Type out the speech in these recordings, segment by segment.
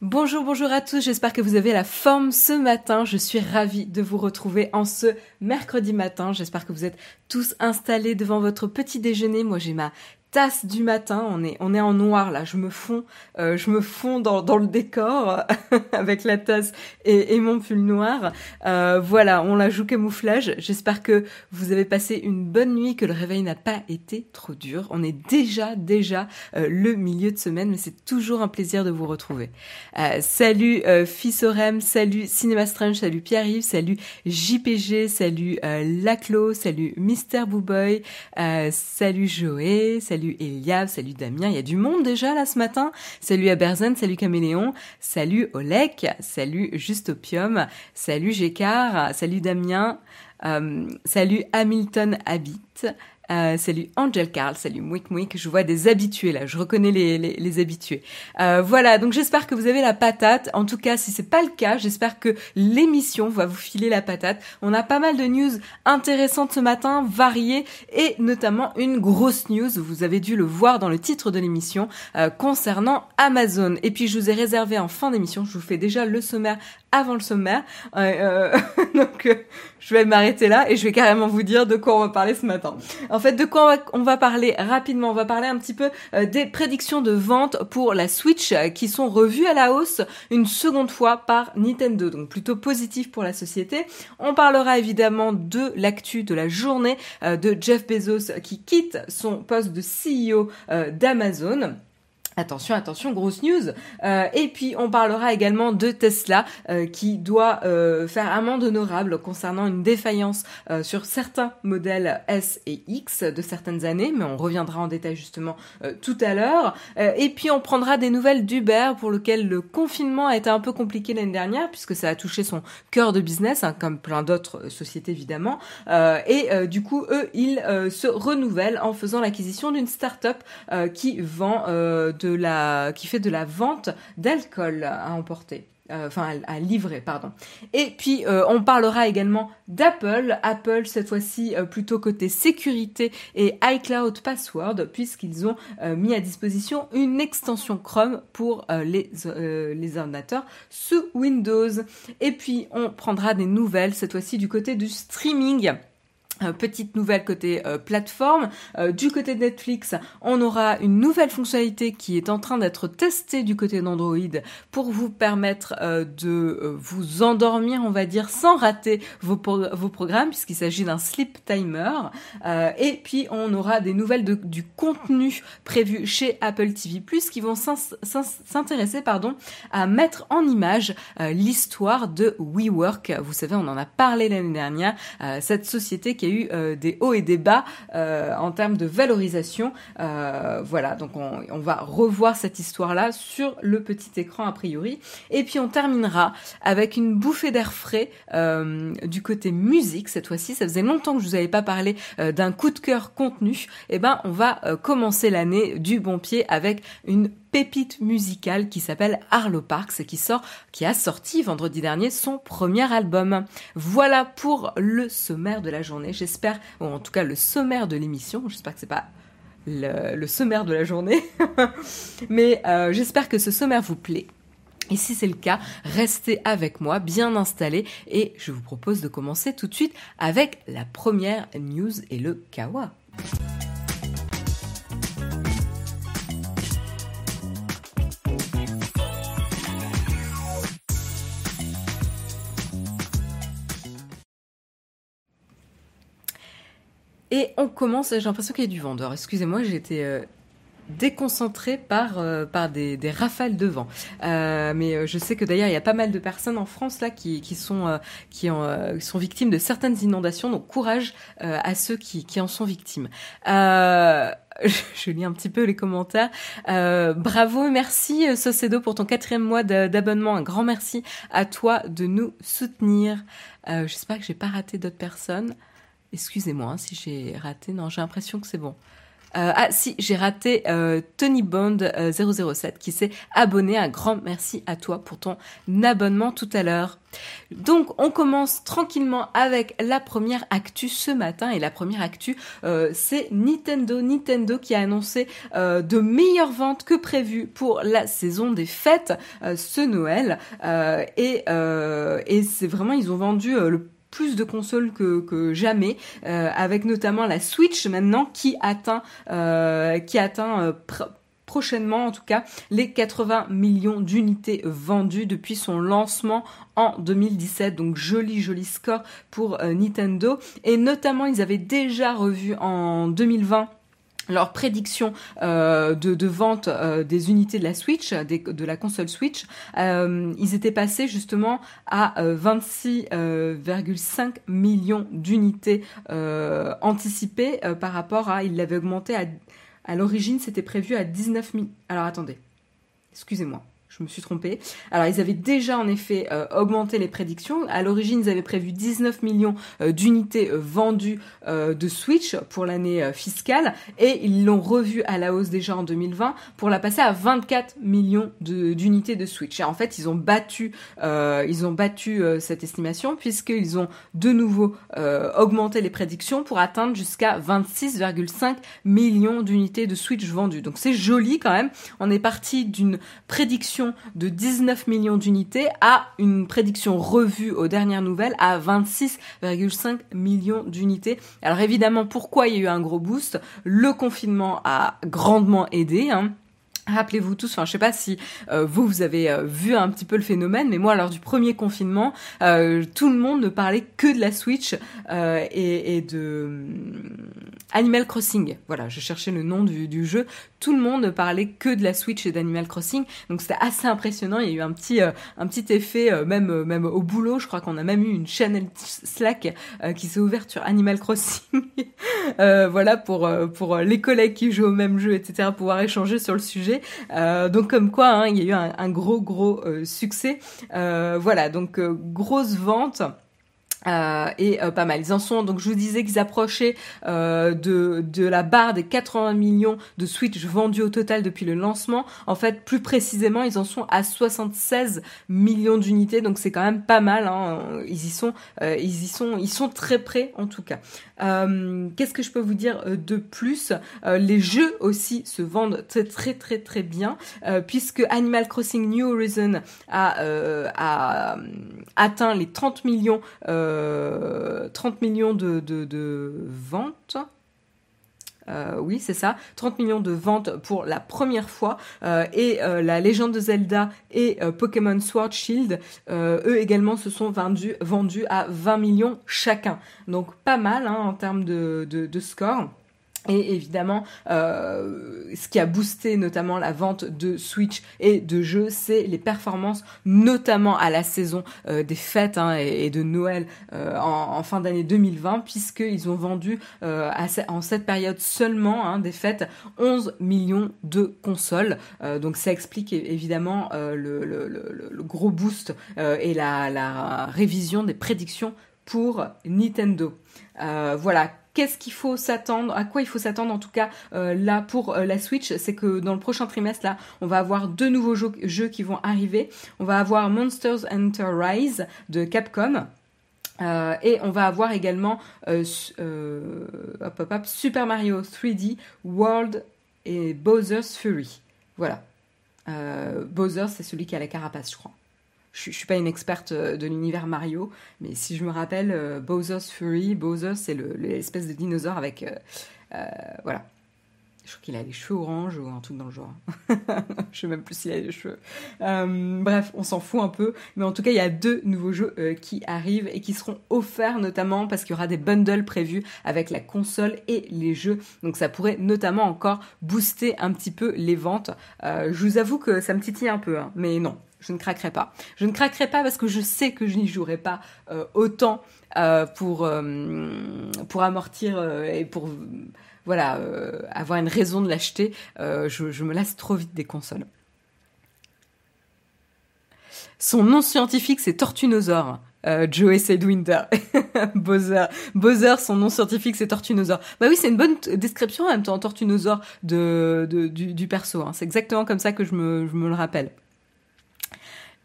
Bonjour, bonjour à tous, j'espère que vous avez la forme ce matin. Je suis ravie de vous retrouver en ce mercredi matin. J'espère que vous êtes tous installés devant votre petit déjeuner. Moi j'ai ma tasse du matin. On est, on est en noir là. Je me fonds, euh, je me fonds dans, dans le décor avec la tasse et, et mon pull noir. Euh, voilà, on la joue camouflage. J'espère que vous avez passé une bonne nuit, que le réveil n'a pas été trop dur. On est déjà, déjà euh, le milieu de semaine, mais c'est toujours un plaisir de vous retrouver. Euh, salut euh, Fissorem, salut Cinéma Strange, salut Pierre-Yves, salut JPG, salut Laclo, salut Mister Booboy, salut Joé, salut salut Eliab, salut Damien, il y a du monde déjà là ce matin. Salut à Berzen, salut Caméléon, salut Olek, salut Juste Opium, salut Gécard, salut Damien, euh, salut Hamilton Habit, euh, salut Angel Carl, salut Mouik Mouik, je vois des habitués là, je reconnais les, les, habitués. Euh, voilà, donc j'espère que vous avez la patate. En tout cas, si c'est pas le cas, j'espère que l'émission va vous filer la patate. On a pas mal de news intéressantes ce matin, variées, et notamment une grosse news, vous avez dû le voir dans le titre de l'émission, euh, concernant Amazon. Et puis je vous ai réservé en fin d'émission, je vous fais déjà le sommaire avant le sommaire. Euh, donc euh, je vais m'arrêter là et je vais carrément vous dire de quoi on va parler ce matin. En fait, de quoi on va, on va parler rapidement On va parler un petit peu euh, des prédictions de vente pour la Switch euh, qui sont revues à la hausse une seconde fois par Nintendo, donc plutôt positif pour la société. On parlera évidemment de l'actu de la journée de Jeff Bezos qui quitte son poste de CEO d'Amazon. Attention, attention, grosse news. Euh, et puis on parlera également de Tesla euh, qui doit euh, faire amende honorable concernant une défaillance euh, sur certains modèles S et X de certaines années, mais on reviendra en détail justement tout à l'heure. Et puis on prendra des nouvelles d'Uber pour lequel le confinement a été un peu compliqué l'année dernière puisque ça a touché son cœur de business, hein, comme plein d'autres sociétés évidemment. et du coup, eux, ils se renouvellent en faisant l'acquisition d'une start-up qui vend la, qui fait de la vente d'alcool à emporter. Euh, enfin à, livrer, pardon. Et puis euh, on parlera également d'Apple. Apple cette fois-ci euh, plutôt côté sécurité et iCloud Password puisqu'ils ont mis à disposition une extension Chrome pour les ordinateurs sous Windows. Et puis on prendra des nouvelles cette fois-ci du côté du streaming. Euh, petite nouvelle côté euh, plateforme. Euh, du côté Netflix, on aura une nouvelle fonctionnalité qui est en train d'être testée du côté d'Android pour vous permettre de vous endormir, on va dire, sans rater vos, vos programmes, puisqu'il s'agit d'un sleep timer. et puis, on aura des nouvelles du contenu prévu chez Apple TV+, qui vont s'intéresser pardon, à mettre en image l'histoire de WeWork. Vous savez, on en a parlé l'année dernière, cette société qui y a eu euh, des hauts et des bas euh, en termes de valorisation. Euh, voilà, donc on, va revoir cette histoire-là sur le petit écran a priori. Et puis on terminera avec une bouffée d'air frais du côté musique cette fois-ci. Ça faisait longtemps que je vous avais pas parlé d'un coup de cœur contenu. Et eh ben on va commencer l'année du bon pied avec une pépite musicale qui s'appelle Arlo Parks qui sort, qui a sorti vendredi dernier son premier album. Voilà pour le sommaire de la journée. J'espère, ou en tout cas le sommaire de l'émission. J'espère que c'est pas le, le, sommaire de la journée, mais euh, j'espère que ce sommaire vous plaît. Et si c'est le cas, restez avec moi, bien installé, et je vous propose de commencer tout de suite avec la première news et le kawa. Et on commence, j'ai l'impression qu'il y a du vendeur. Excusez-moi, été euh, déconcentrée par, euh, par des, rafales de vent. Euh, mais je sais que d'ailleurs, il y a pas mal de personnes en France là qui, qui, sont, qui, sont victimes de certaines inondations. Donc courage à ceux qui, qui en sont victimes. je lis un petit peu les commentaires. Euh, bravo, merci Socedo pour ton quatrième mois d'abonnement. Un grand merci à toi de nous soutenir. Euh, J'espère que j'ai pas raté d'autres personnes. Excusez-moi hein, si j'ai raté. Non, j'ai l'impression que c'est bon. ah si, j'ai raté Tony Bond 007 qui s'est abonné. Un grand merci à toi pour ton abonnement tout à l'heure. Donc on commence tranquillement avec la première actu ce matin et la première actu c'est Nintendo. Nintendo qui a annoncé de meilleures ventes que prévues pour la saison des fêtes ce Noël et, et c'est vraiment ils ont vendu le plus de consoles que, jamais, euh, avec notamment la Switch maintenant qui atteint, euh, qui atteint euh, prochainement en tout cas les 80 millions d'unités vendues depuis son lancement en 2017 donc joli joli score pour Nintendo. Et notamment ils avaient déjà revu en 2020 leur prédiction euh, de, vente euh, des unités de la Switch, de la console Switch, euh, ils étaient passés justement à 26,5 millions d'unités anticipées par rapport à, ils l'avaient augmenté à, à l'origine, c'était prévu à 19 000. Alors attendez, excusez-moi je me suis trompée. Alors ils avaient déjà en effet euh, augmenté les prédictions. À l'origine, ils avaient prévu 19 millions euh, d'unités euh, vendues de Switch pour l'année fiscale et ils l'ont revu à la hausse déjà en 2020 pour la passer à 24 millions d'unités de, Switch. Et en fait, ils ont battu, ils ont battu cette estimation puisqu'ils ont de nouveau augmenté les prédictions pour atteindre jusqu'à 26,5 millions d'unités de Switch vendues. Donc c'est joli quand même. On est parti d'une prédiction de 19 millions d'unités à une prédiction revue aux dernières nouvelles à 26,5 millions d'unités. Alors évidemment, pourquoi il y a eu un gros boost? Le confinement a grandement aidé. Hein. Rappelez-vous tous, enfin je sais pas si euh, vous vous avez euh, vu un petit peu le phénomène, mais moi lors du premier confinement, euh, tout le monde ne parlait que de la Switch et, et, de Animal Crossing. Voilà, je cherchais le nom du, du, jeu. Tout le monde ne parlait que de la Switch et d'Animal Crossing, donc c'était assez impressionnant. Il y a eu un petit un petit effet même même au boulot. Je crois qu'on a même eu une chaîne Slack qui s'est ouverte sur Animal Crossing. voilà pour pour les collègues qui jouent au même jeu, etc. Pouvoir échanger sur le sujet. Euh, donc comme quoi, hein, il y a eu un, gros gros euh, succès. Euh, voilà, donc grosse vente. Euh, et pas mal. Ils en sont donc je vous disais qu'ils approchaient euh, de de la barre des 80 millions de Switch vendus au total depuis le lancement. En fait, plus précisément, ils en sont à 76 millions d'unités. Donc c'est quand même pas mal. Hein. Ils y sont, ils y sont, ils sont très près en tout cas. Euh, qu'est-ce que je peux vous dire euh, de plus? Euh, Les jeux aussi se vendent très très très très bien puisque Animal Crossing New Horizon a, a atteint les 30 millions 30 millions de, ventes. Euh, oui, c'est ça. 30 millions de ventes pour la première fois. Euh, et euh, la légende de Zelda et Pokémon Sword Shield, eux également se sont vendus, à 20 millions chacun. Donc pas mal hein, en termes de score. Et évidemment, euh, ce qui a boosté notamment la vente de Switch et de jeux, c'est les performances, notamment à la saison euh, des fêtes hein, et, de Noël euh, en, fin d'année 2020, puisqu'ils ont vendu en cette période seulement hein, des fêtes 11 millions de consoles. donc ça explique évidemment le, le, le, gros boost et la, la révision des prédictions pour Nintendo. voilà Qu'est-ce qu'il faut s'attendre À quoi il faut s'attendre en tout cas euh, là pour euh, la Switch C'est que dans le prochain trimestre là, on va avoir deux nouveaux jeux, qui vont arriver. On va avoir Monsters Hunter Rise de Capcom. Euh, et on va avoir également Super Mario 3D World et Bowser's Fury. Voilà. Bowser, c'est celui qui a la carapace, je crois je, je suis pas une experte euh, de l'univers Mario, mais si je me rappelle, euh, Bowser's Fury, Bowser c'est l'espèce de dinosaure avec, euh, voilà. Je crois qu'il a les cheveux orange ou un truc dans le genre. je sais même plus s'il a les cheveux. bref, on s'en fout un peu. Mais en tout cas, il y a deux nouveaux jeux qui arrivent et qui seront offerts notamment parce qu'il y aura des bundles prévus avec la console et les jeux. Donc ça pourrait notamment encore booster un petit peu les ventes. je vous avoue que ça me titille un peu, hein. mais non, je ne craquerai pas. Je ne craquerai pas parce que je sais que je n'y jouerai pas euh, autant euh, pour, euh, pour amortir et pour voilà, avoir une raison de l'acheter. Je, me lasse trop vite des consoles. Son nom scientifique, c'est Tortunosaure. euh, Joey Sedwinder. Bowser. Bowser, son nom scientifique, c'est Tortunosaur. Bah oui, c'est une bonne description en même temps, Tortunosaur, de, de du, perso. Hein. C'est exactement comme ça que je me le rappelle.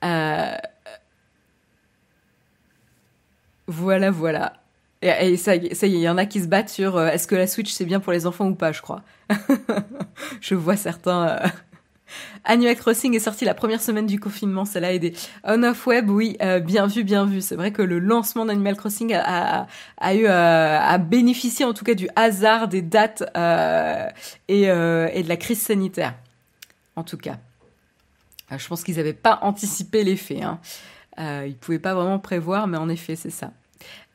Euh... Voilà, voilà. Et, ça, ça y est, il y en a qui se battent sur euh, est-ce que la Switch c'est bien pour les enfants ou pas, je crois. je vois certains. Euh... Animal Crossing est sorti la première semaine du confinement, ça l'a aidé. On Off Web, oui, euh, bien vu, bien vu. C'est vrai que le lancement d'Animal Crossing a, a, eu euh, a bénéficié en tout cas du hasard des dates et, et de la crise sanitaire. En tout cas, je pense qu'ils n'avaient pas anticipé l'effet. Hein. ils pouvaient pas vraiment prévoir, mais en effet, c'est ça.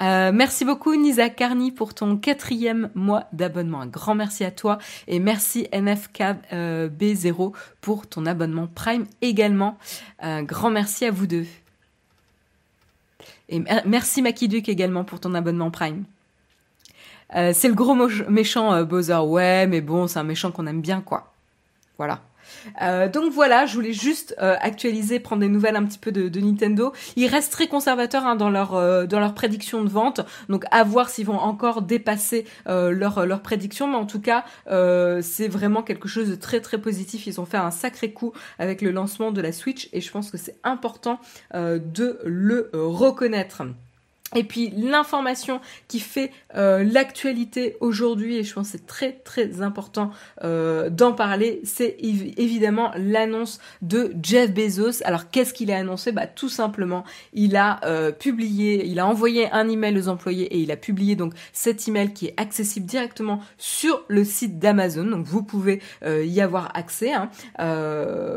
Euh, merci beaucoup Nisa Carni pour ton quatrième mois d'abonnement. Un grand merci à toi et merci NFKB0 euh, pour ton abonnement Prime également. Un grand merci à vous deux. Et merci Maki Duke également pour ton abonnement Prime. Euh, c'est le gros méchant Bowser. Ouais, mais bon, c'est un méchant qu'on aime bien, quoi. Voilà. Euh, donc voilà, je voulais juste euh, actualiser, prendre des nouvelles un petit peu de, Nintendo. Ils restent très conservateurs hein, dans leur euh, dans leur prédiction de vente, donc à voir s'ils vont encore dépasser leur leur prédiction, mais en tout cas c'est vraiment quelque chose de très très positif. Ils ont fait un sacré coup avec le lancement de la Switch et je pense que c'est important de le reconnaître. Et puis l'information qui fait euh, l'actualité aujourd'hui, et je pense que c'est très très important euh, d'en parler, c'est évidemment l'annonce de Jeff Bezos. Alors qu'est-ce qu'il a annoncé? Bah tout simplement, il a euh, publié, il a envoyé un email aux employés et il a publié donc cet email qui est accessible directement sur le site d'Amazon. Donc vous pouvez y avoir accès. Hein.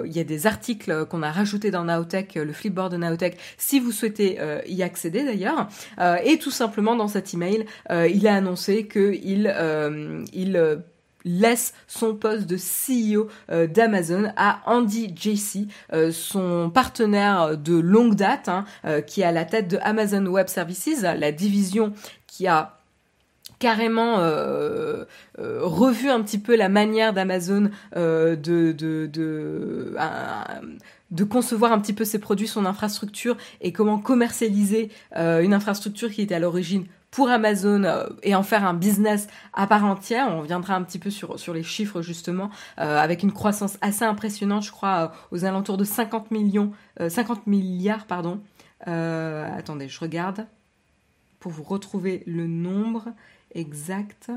il y a des articles qu'on a rajoutés dans Naotech, le flipboard de Naotech, si vous souhaitez y accéder d'ailleurs. Euh, et tout simplement dans cet email, euh, il a annoncé qu'il euh, il laisse son poste de CEO d'Amazon à Andy Jassy, son partenaire de longue date, hein, qui est à la tête de Amazon Web Services, la division qui a carrément revu un petit peu la manière d'Amazon de de concevoir un petit peu ses produits, son infrastructure et comment commercialiser euh, une infrastructure qui était à l'origine pour Amazon euh, et en faire un business à part entière. On reviendra un petit peu sur, les chiffres justement, euh, avec une croissance assez impressionnante, je crois, aux alentours de 50 millions, 50 milliards, pardon. attendez, je regarde pour vous retrouver le nombre exact.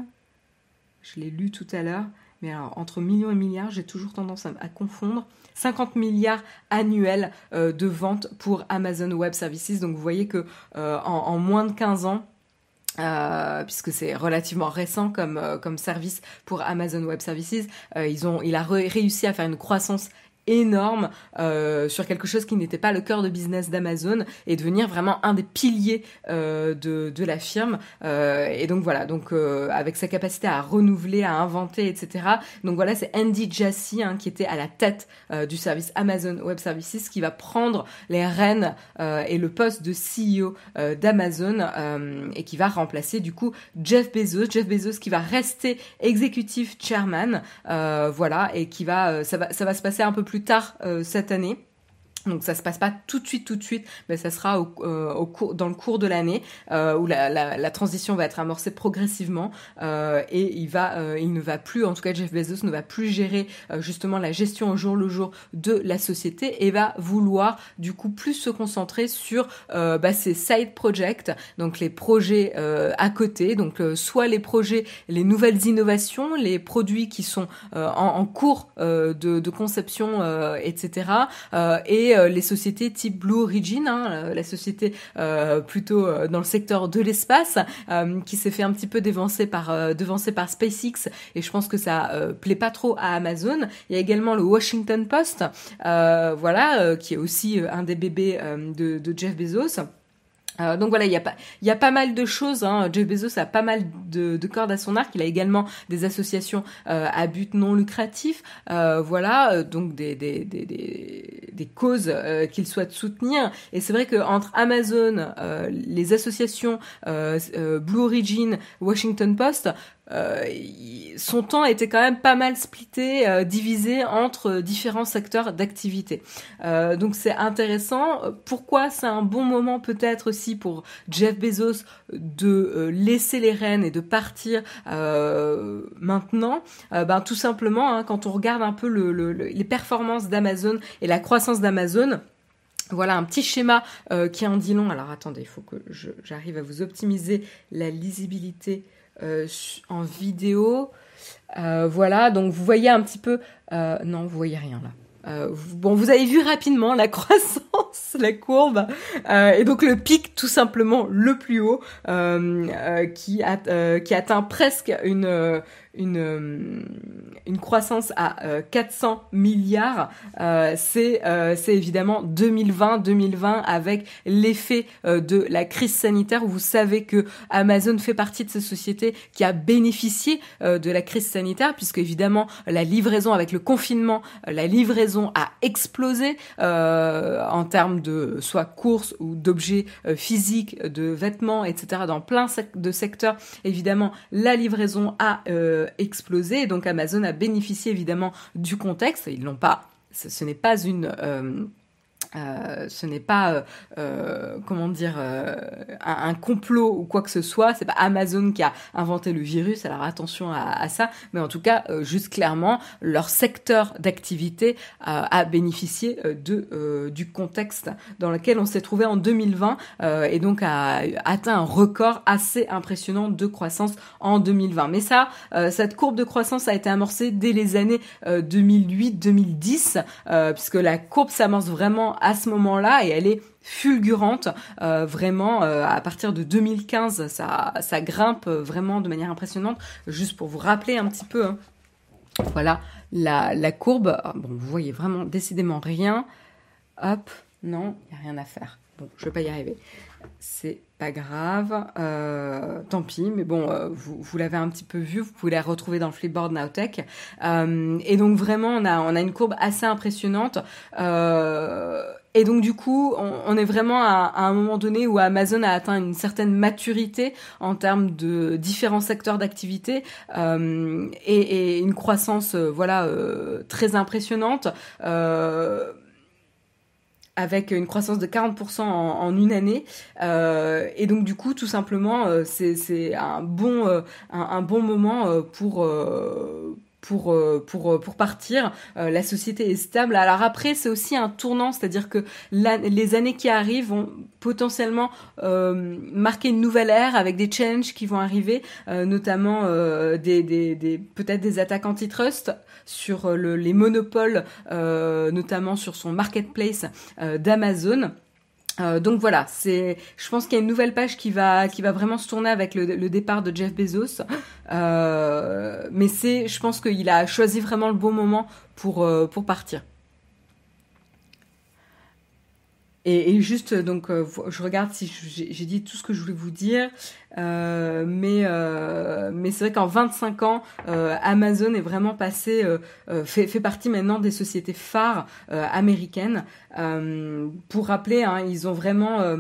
Je l'ai lu tout à l'heure, mais alors entre millions et milliards, j'ai toujours tendance à confondre. 50 milliards annuels euh, de ventes pour Amazon Web Services. Donc vous voyez que euh, en, moins de 15 ans, euh, puisque c'est relativement récent comme, comme service pour Amazon Web Services, ils ont, il a réussi à faire une croissance énorme euh, sur quelque chose qui n'était pas le cœur de business d'Amazon et devenir vraiment un des piliers euh, de, de, la firme. Euh, et donc voilà, donc avec sa capacité à renouveler, à inventer, etc. Donc voilà, c'est Andy Jassy hein, qui était à la tête du service Amazon Web Services qui va prendre les rênes et le poste de CEO d'Amazon et qui va remplacer du coup Jeff Bezos. Jeff Bezos qui va rester exécutif chairman, voilà, et qui va ça va ça va se passer un peu plus tard euh, cette année. Donc ça se passe pas tout de suite, tout de suite, mais ça sera au, euh, au cours, dans le cours de l'année euh, où la, la, la, transition va être amorcée progressivement euh, et il va, euh, il ne va plus, en tout cas Jeff Bezos ne va plus gérer euh, justement la gestion au jour le jour de la société et va vouloir du coup plus se concentrer sur bah, ses side projects, donc les projets à côté, donc soit les projets, les nouvelles innovations, les produits qui sont en, en, cours de, de, conception, etc. et euh, les sociétés type Blue Origin, hein, euh, la société euh, plutôt dans le secteur de l'espace, qui s'est fait un petit peu par, devancer par SpaceX, et je pense que ça plaît pas trop à Amazon. Il y a également le Washington Post, voilà, qui est aussi un des bébés de Jeff Bezos. Euh, donc voilà, il y, a pas, y a pas mal de choses. Hein. Jeff Bezos a pas mal de, de, cordes à son arc. Il a également des associations euh, à but non lucratif. Euh, voilà, donc des, des, des, des, des causes qu'il souhaite soutenir. Et c'est vrai qu'entre Amazon, les associations Blue Origin, Washington Post, son temps était quand même pas mal splitté, divisé entre différents secteurs d'activité. donc c'est intéressant. Pourquoi c'est un bon moment peut-être aussi pour Jeff Bezos de laisser les rênes et de partir maintenant? Ben tout simplement, hein, quand on regarde un peu les performances d'Amazon et la croissance d'Amazon. Voilà un petit schéma euh, qui en dit long. Alors attendez, il faut que j'arrive à vous optimiser la lisibilité euh, en vidéo. Euh, voilà, donc vous voyez un petit peu... non, vous voyez rien là. Euh, bon, vous avez vu rapidement la croissance, la courbe, euh, et donc le pic tout simplement le plus haut, euh, qui atteint presque une une, euh, une croissance à 400 euh, milliards, euh, c'est évidemment 2020-2020 avec l'effet de la crise sanitaire vous savez que Amazon fait partie de ces sociétés qui a bénéficié de la crise sanitaire puisque évidemment la livraison avec le confinement, la livraison a explosé en termes de soit courses ou d'objets physiques, de vêtements, etc. Dans plein de secteurs, évidemment, la livraison a explosé. donc Amazon a bénéficié évidemment du contexte. Ils n'ont pas, ce, n'est pas une euh, euh, ce n'est pas, euh, euh, comment dire, un, complot ou quoi que ce soit. C'est pas Amazon qui a inventé le virus. Alors attention à, ça. Mais en tout cas, juste clairement, leur secteur d'activité a bénéficié de du contexte dans lequel on s'est trouvé en 2020 et donc a atteint un record assez impressionnant de croissance en 2020. Mais ça, cette courbe de croissance a été amorcée dès les années 2008-2010 puisque la courbe s'amorce vraiment à ce moment-là et elle est fulgurante. Euh, vraiment euh, à partir de 2015 ça, grimpe vraiment de manière impressionnante. Juste pour vous rappeler un petit peu hein. voilà la, courbe. Ah, bon vous voyez vraiment décidément rien. Hop non il n'y a rien à faire. Bon je vais pas y arriver c'est pas grave, euh, tant pis, mais bon, euh, vous, l'avez un petit peu vu, vous pouvez la retrouver dans le Flipboard Nowtech. Euh, et donc vraiment, on a, une courbe assez impressionnante. et donc du coup, on, est vraiment à, un moment donné où Amazon a atteint une certaine maturité en termes de différents secteurs d'activité et, et, une croissance, voilà, très impressionnante avec une croissance de 40% en, une année. Euh, et donc du coup, tout simplement, euh, c'est un bon, euh, un, bon moment pour pour pour pour partir. la société est stable. Alors après, c'est aussi un tournant, c'est-à-dire que les années qui arrivent vont potentiellement marquer une nouvelle ère avec des changes qui vont arriver, notamment peut-être des attaques antitrust sur euh, les monopoles, euh, notamment sur son marketplace euh, d'Amazon. donc voilà, c'est, je pense qu'il y a une nouvelle page qui va, vraiment se tourner avec le, départ de Jeff Bezos. mais c'est, je pense qu'il a choisi vraiment le bon moment pour partir. Et, juste, donc, euh, je regarde si j'ai dit tout ce que je voulais vous dire, euh, mais euh, mais c'est vrai qu'en 25 ans, Amazon est vraiment passé, fait, fait partie maintenant des sociétés phares américaines. pour rappeler, hein, ils ont vraiment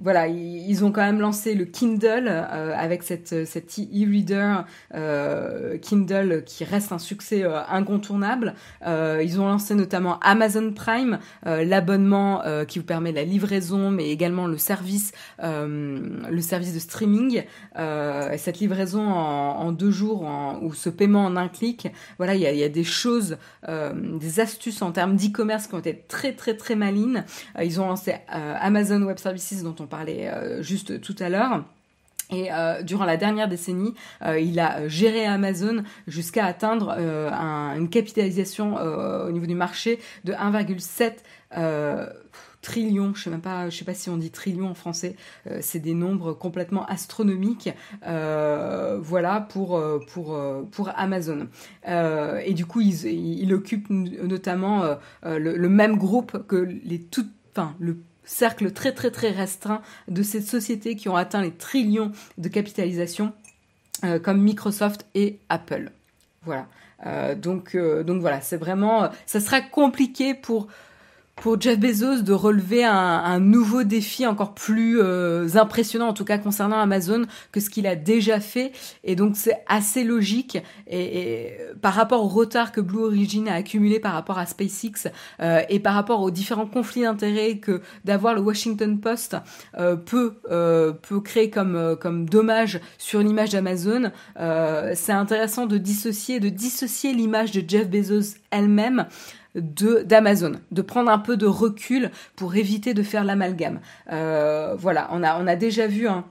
voilà, ils ont quand même lancé le Kindle euh, avec cette cet e-reader euh, Kindle qui reste un succès euh, incontournable. ils ont lancé notamment Amazon Prime, l'abonnement qui vous permet la livraison, mais également le service le service de streaming. cette livraison en, deux jours ou ce paiement en un clic. Voilà, il y a, y a, des choses, des astuces en termes d'e-commerce qui ont été très très très malines. ils ont lancé Amazon Web Services dont on parlait euh, juste tout à l'heure. Et euh, durant la dernière décennie, euh, il a géré Amazon jusqu'à atteindre une capitalisation au niveau du marché de 1,7 trillions. Je sais même pas, je sais si on dit trillion en français. c'est des nombres complètement astronomiques. voilà pour Amazon. et du coup, il, occupe notamment le, le, même groupe que les toutes, enfin le cercle très très très restreint de ces sociétés qui ont atteint les trillions de capitalisation euh, comme Microsoft et Apple. Voilà. Euh, donc, euh, donc voilà, c'est vraiment, ça sera compliqué pour pour Jeff Bezos de relever un, nouveau défi encore plus euh, impressionnant, en tout cas concernant Amazon, que ce qu'il a déjà fait. Et donc c'est assez logique. Et, par rapport au retard que Blue Origin a accumulé par rapport à SpaceX euh, et par rapport aux différents conflits d'intérêts que d'avoir le Washington Post euh, peut peut créer comme comme dommage sur l'image d'Amazon, c'est intéressant de dissocier de dissocier l'image de Jeff Bezos elle-même d'Amazon, de prendre un peu de recul pour éviter de faire l'amalgame. Euh, voilà, on a on a déjà vu un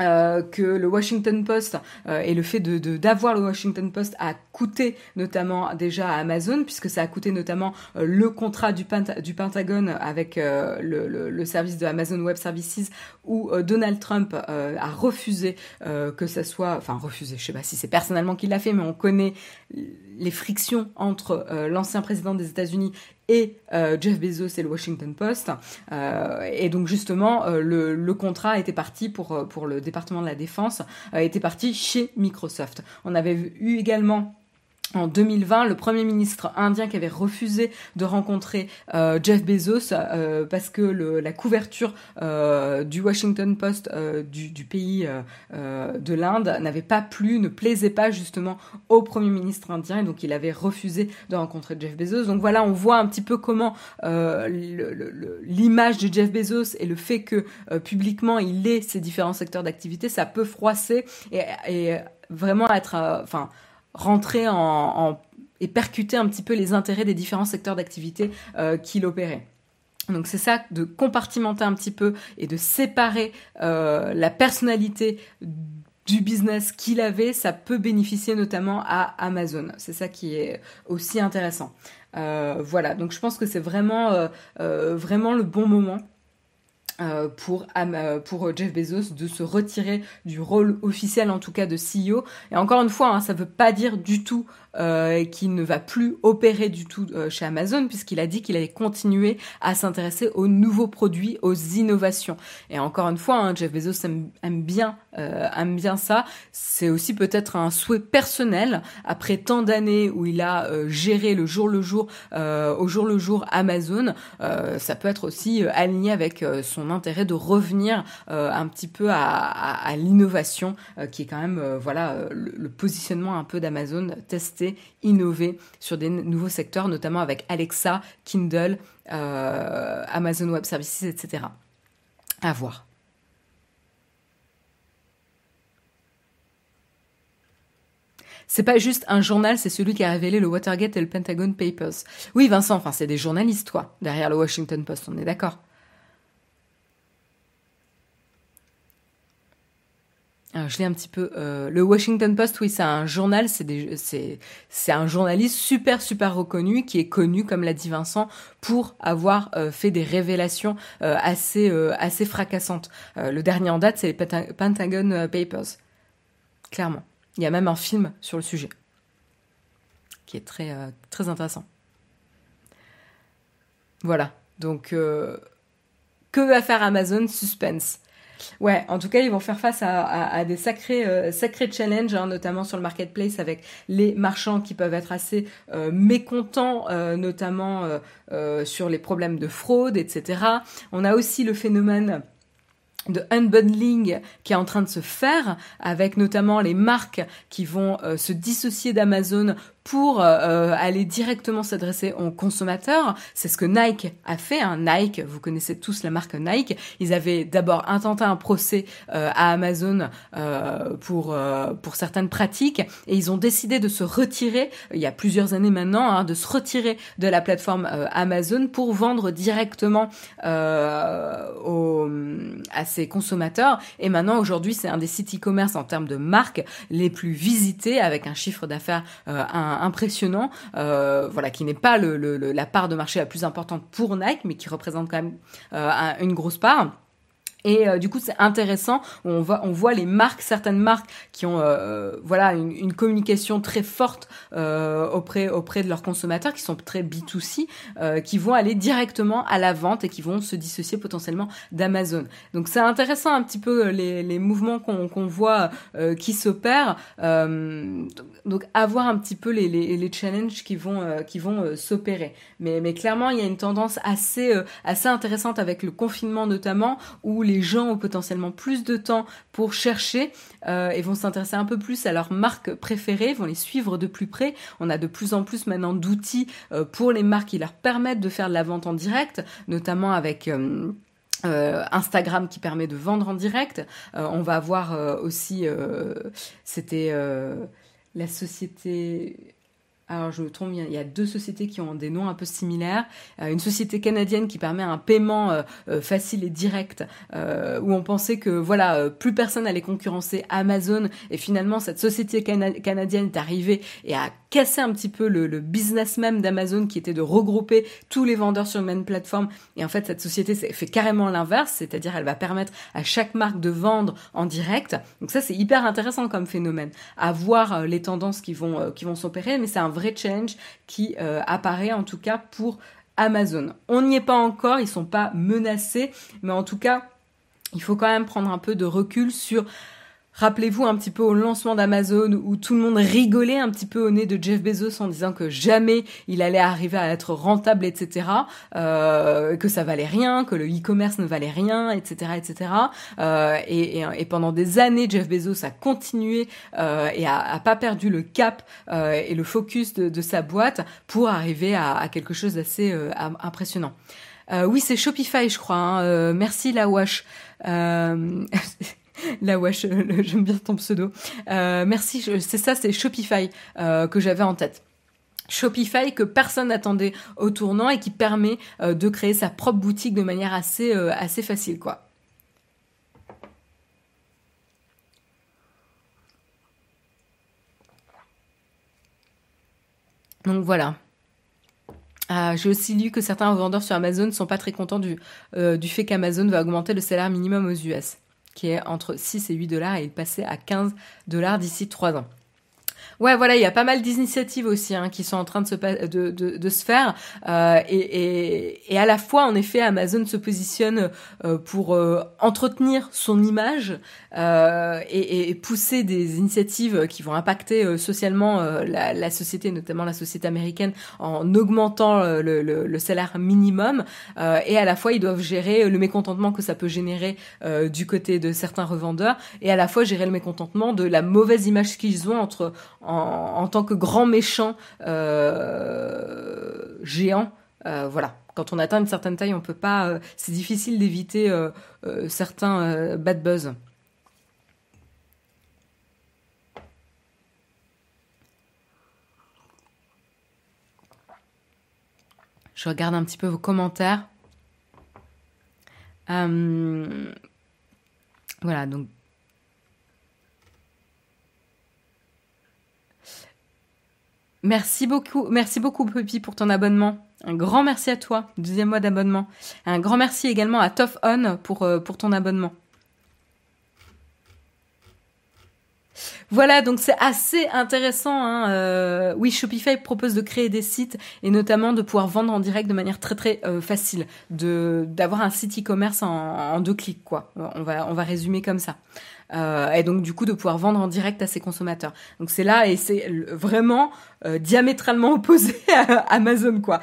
euh, que le Washington Post euh, et le fait de d'avoir le Washington Post a coûté notamment déjà à Amazon puisque ça a coûté notamment euh, le contrat du, Pentagone avec le, le, le, service de Amazon Web Services où Donald Trump a refusé que ça soit enfin refusé je sais pas si c'est personnellement qu'il l'a fait mais on connaît les frictions entre l'ancien président des États-Unis et euh, Jeff Bezos et le Washington Post. Euh, et donc justement, euh, le, contrat était parti pour, pour le département de la défense, était parti chez Microsoft. On avait eu également en 2020, le premier ministre indien qui avait refusé de rencontrer euh, Jeff Bezos euh, parce que la couverture euh, du Washington Post du, pays de l'Inde n'avait pas plu, ne plaisait pas justement au premier ministre indien et donc il avait refusé de rencontrer Jeff Bezos. Donc voilà, on voit un petit peu comment l'image de Jeff Bezos et le fait que publiquement il ait ces différents secteurs d'activité, ça peut froisser et, et vraiment être, rentrer en, et percuter un petit peu les intérêts des différents secteurs d'activité euh, qu'il opérait. Donc c'est ça de compartimenter un petit peu et de séparer euh, la personnalité du business qu'il avait, ça peut bénéficier notamment à Amazon. C'est ça qui est aussi intéressant. Euh, voilà, donc je pense que c'est vraiment, vraiment le bon moment euh, pour, euh, pour Jeff Bezos de se retirer du rôle officiel en tout cas de CEO. Et encore une fois, hein, ça ne veut pas dire du tout euh, qu'il ne va plus opérer du tout euh, chez Amazon puisqu'il a dit qu'il allait continuer à s'intéresser aux nouveaux produits, aux innovations. Et encore une fois, hein, Jeff Bezos aime, bien aime bien ça. C'est aussi peut-être un souhait personnel après tant d'années où il a géré le jour le jour au jour le jour Amazon. ça peut être aussi aligné avec son intérêt de revenir euh, un petit peu à, l'innovation, euh, qui est quand même euh, voilà le, positionnement un peu d'Amazon, tester, innover sur des nouveaux secteurs, notamment avec Alexa, Kindle, Amazon Web Services, etc. À voir. c'est pas juste un journal, c'est celui qui a révélé le Watergate et le Pentagon Papers. Oui, Vincent, enfin, c'est des journalistes, toi, derrière le Washington Post, on est d'accord. Je l'ai un petit peu. Euh, le Washington Post, oui, c'est un journal, c'est un journaliste super super reconnu qui est connu, comme l'a dit Vincent, pour avoir euh, fait des révélations euh, assez assez fracassantes. le dernier en date, c'est les Pentagon Papers. Clairement, il y a même un film sur le sujet qui est très très intéressant. Voilà. Donc, que va faire Amazon? Suspense Ouais, en tout cas, ils vont faire face à, des sacrés, euh, sacrés challenges, hein, notamment sur le marketplace avec les marchands qui peuvent être assez euh, mécontents, euh, notamment sur les problèmes de fraude, etc. On a aussi le phénomène de unbundling qui est en train de se faire avec notamment les marques qui vont se dissocier d'Amazon pour euh, aller directement s'adresser aux consommateurs. C'est ce que Nike a fait. Hein. Nike, vous connaissez tous la marque Nike. Ils avaient d'abord intenté un procès euh, à Amazon euh, pour pour certaines pratiques et ils ont décidé de se retirer. Il y a plusieurs années maintenant, hein, de se retirer de la plateforme Amazon pour vendre directement aux, à ses consommateurs. Et maintenant, aujourd'hui, c'est un des sites e-commerce en termes de marque les plus visités avec un chiffre d'affaires un impressionnant, euh, voilà, qui n'est pas la part de marché la plus importante pour Nike, mais qui représente quand même euh, une grosse part. Et euh, du coup, c'est intéressant. On voit, on voit les marques, certaines marques qui ont, euh, voilà, une, une, communication très forte euh, auprès auprès de leurs consommateurs, qui sont très B2C, euh, qui vont aller directement à la vente et qui vont se dissocier potentiellement d'Amazon. Donc, c'est intéressant un petit peu les, les mouvements qu'on qu'on voit qui s'opèrent. donc, avoir un petit peu les, les, les challenges qui vont qui vont s'opérer. Mais, mais clairement, il y a une tendance assez assez intéressante avec le confinement notamment où les gens ont potentiellement plus de temps pour chercher euh, et vont s'intéresser un peu plus à leurs marques préférées, vont les suivre de plus près. On a de plus en plus maintenant d'outils euh, pour les marques qui leur permettent de faire de la vente en direct, notamment avec... Euh, Instagram qui permet de vendre en direct. on va avoir aussi, c'était la société alors je me trompe, il y a deux sociétés qui ont des noms un peu similaires. Euh, une société canadienne qui permet un paiement euh, euh, facile et direct, où on pensait que voilà plus personne allait concurrencer Amazon, et finalement cette société canadienne est arrivée et a cassé un petit peu le, le business même d'Amazon qui était de regrouper tous les vendeurs sur une même plateforme. Et en fait cette société fait carrément l'inverse, c'est-à-dire elle va permettre à chaque marque de vendre en direct. Donc ça c'est hyper intéressant comme phénomène, à voir les tendances qui vont qui vont s'opérer, mais c'est un vrai challenge qui euh, apparaît en tout cas pour Amazon. On n'y est pas encore, ils sont pas menacés, mais en tout cas, il faut quand même prendre un peu de recul sur Rappelez-vous un petit peu au lancement d'Amazon où tout le monde rigolait un petit peu au nez de Jeff Bezos en disant que jamais il allait arriver à être rentable, etc. Euh, que ça valait rien, que le e-commerce ne valait rien, etc., etc. Euh, et, et, pendant des années, Jeff Bezos a continué euh, et a, a, pas perdu le cap euh, et le focus de, de, sa boîte pour arriver à, à quelque chose d'assez euh, impressionnant. Euh, oui, c'est Shopify, je crois. Hein. merci la Wash. La wesh, j'aime bien ton pseudo. Euh, merci, c'est ça, c'est Shopify euh, que j'avais en tête. Shopify que personne n'attendait au tournant et qui permet euh, de créer sa propre boutique de manière assez, euh, facile, quoi. Donc voilà. Euh, J'ai aussi lu que certains vendeurs sur Amazon ne sont pas très contents euh, du fait qu'Amazon va augmenter le salaire minimum aux US qui est entre 6 et 8 dollars et il passait à 15 dollars d'ici 3 ans. Ouais, voilà, il y a pas mal d'initiatives aussi hein, qui sont en train de se, de, de, de se faire. Euh, et, et, et, à la fois, en effet, Amazon se positionne euh, pour euh, entretenir son image euh, et, et, pousser des initiatives qui vont impacter euh, socialement euh, la, la, société, notamment la société américaine, en augmentant le, le, le salaire minimum. et à la fois, ils doivent gérer le mécontentement que ça peut générer du côté de certains revendeurs et à la fois gérer le mécontentement de la mauvaise image qu'ils ont entre en, tant que grand méchant euh, géant. Euh, voilà, quand on atteint une certaine taille, on peut pas. Euh, c'est difficile d'éviter certains bad buzz. Je regarde un petit peu vos commentaires. voilà, donc Merci beaucoup, merci beaucoup Puppy pour ton abonnement. Un grand merci à toi, deuxième mois d'abonnement. Un grand merci également à Tough On pour, euh, pour ton abonnement. Voilà, donc c'est assez intéressant. Hein. Euh, oui, Shopify propose de créer des sites et notamment de pouvoir vendre en direct de manière très très euh, facile, de d'avoir un site e-commerce en, deux clics quoi. On va on va résumer comme ça euh, et donc du coup de pouvoir vendre en direct à ses consommateurs. Donc c'est là et c'est vraiment euh, diamétralement opposé à Amazon quoi.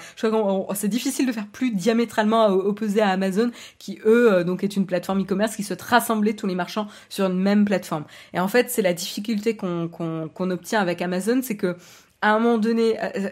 C'est difficile de faire plus diamétralement opposé à Amazon qui eux donc est une plateforme e-commerce qui souhaite rassembler tous les marchands sur une même plateforme. Et en fait c'est la difficulté qu'on obtient avec Amazon, c'est que à un moment donné euh,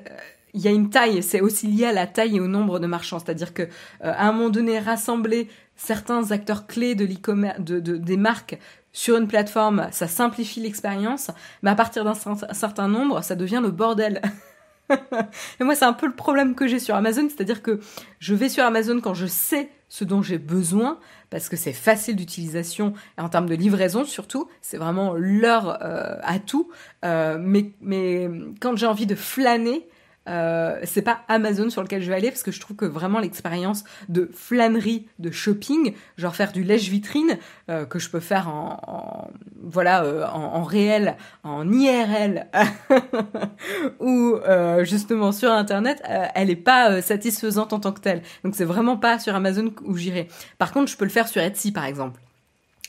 il y a une taille, c'est aussi lié à la taille et au nombre de marchands. C'est-à-dire que à un moment donné, rassembler certains acteurs clés de l'e-commerce, de, des marques sur une plateforme, ça simplifie l'expérience, mais à partir d'un certain nombre, ça devient le bordel. et moi, c'est un peu le problème que j'ai sur Amazon, c'est-à-dire que je vais sur Amazon quand je sais ce dont j'ai besoin, parce que c'est facile d'utilisation, et en termes de livraison surtout, c'est vraiment leur euh, atout. Euh, mais, mais quand j'ai envie de flâner, euh, c'est pas Amazon sur lequel je vais aller parce que je trouve que vraiment l'expérience de flânerie, de shopping, genre faire du lèche-vitrine euh, que je peux faire en, voilà euh, en, réel, en IRL ou justement sur internet, elle est pas satisfaisante en tant que telle. Donc c'est vraiment pas sur Amazon où j'irai. Par contre, je peux le faire sur Etsy par exemple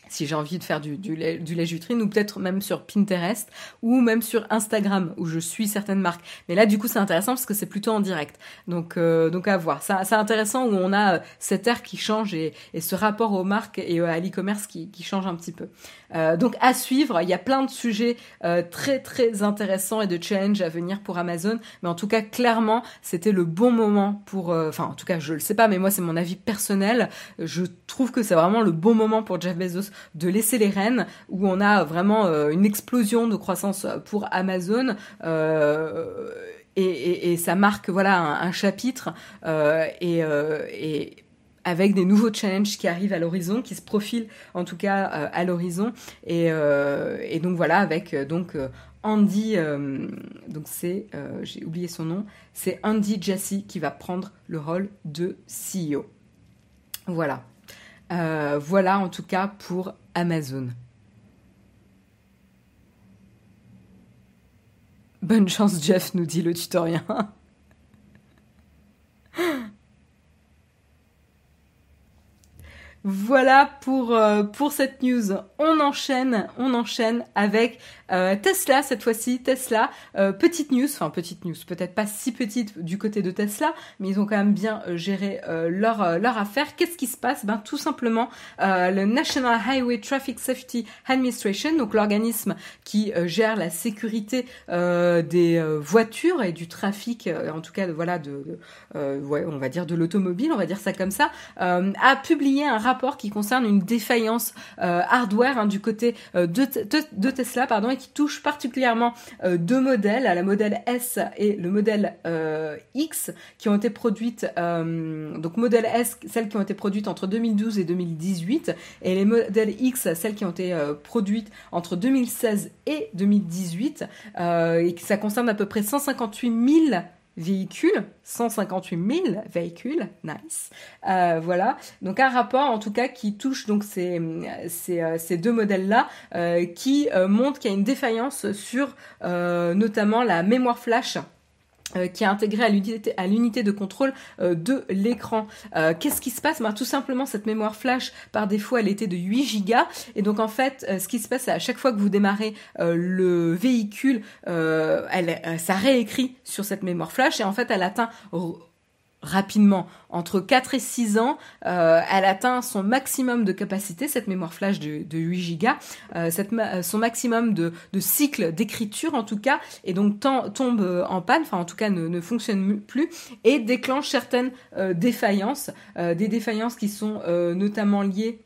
si j'ai envie de faire du, du, lait, du lait ou peut-être même sur Pinterest, ou même sur Instagram, où je suis certaines marques. Mais là, du coup, c'est intéressant parce que c'est plutôt en direct. Donc, euh, donc à voir. C'est intéressant où on a euh, cette ère qui change et, et ce rapport aux marques et à l'e-commerce qui, qui change un petit peu. Euh, donc à suivre, il y a plein de sujets euh, très très intéressants et de challenges à venir pour Amazon, mais en tout cas clairement c'était le bon moment pour, euh, enfin en tout cas je le sais pas, mais moi c'est mon avis personnel, je trouve que c'est vraiment le bon moment pour Jeff Bezos de laisser les rênes, où on a vraiment une explosion de croissance pour Amazon. Et, et, ça marque voilà un, chapitre et, avec des nouveaux challenges qui arrivent à l'horizon, qui se profilent en tout cas euh, à l'horizon. Et, euh, donc voilà, avec euh, Andy, j'ai oublié son nom, c'est Andy Jassy qui va prendre le rôle de CEO. Voilà. Voilà en tout cas pour Amazon. Bonne chance Jeff, nous dit le tutorien. Voilà pour, euh, pour cette news. On enchaîne, on enchaîne avec euh, Tesla cette fois-ci. Tesla, euh, petite news, enfin petite news, peut-être pas si petite du côté de Tesla, mais ils ont quand même bien géré leur, leur affaire. Qu'est-ce qui se passe? Ben tout simplement, le National Highway Traffic Safety Administration, donc l'organisme qui gère la sécurité des voitures et du trafic, en tout cas de, voilà de, ouais, on va dire de l'automobile, on va dire ça comme ça, a publié un rapport rapport qui concerne une défaillance euh, hardware hein, du côté euh, de, Tesla pardon, et qui touche particulièrement euh, deux modèles, la modèle S et le modèle X, qui ont été produites, donc modèle S, celles qui ont été produites entre 2012 et 2018, et les modèles X, celles qui ont été produites entre 2016 et 2018, et ça concerne à peu près 158 000 véhicules, 158 000 véhicules, nice. Euh, voilà, donc un rapport en tout cas qui touche donc ces, ces, euh, deux modèles-là, euh, qui montre qu'il y a une défaillance sur notamment la mémoire flash euh, qui est intégrée à l'unité de contrôle euh, de l'écran. Euh, qu'est-ce qui se passe? Ben, Tout simplement, cette mémoire flash, par défaut, elle était de 8 Go. Et donc, en fait, ce qui se passe, c'est à chaque fois que vous démarrez le véhicule, elle, ça réécrit sur cette mémoire flash. Et en fait, elle atteint rapidement. Entre 4 et 6 ans, euh, elle atteint son maximum de capacité, cette mémoire flash de, de 8 Go, euh, euh, son maximum de, de cycle d'écriture en tout cas, et donc tombe en panne, enfin en tout cas ne, ne fonctionne plus, et déclenche certaines défaillances, des défaillances qui sont notamment liées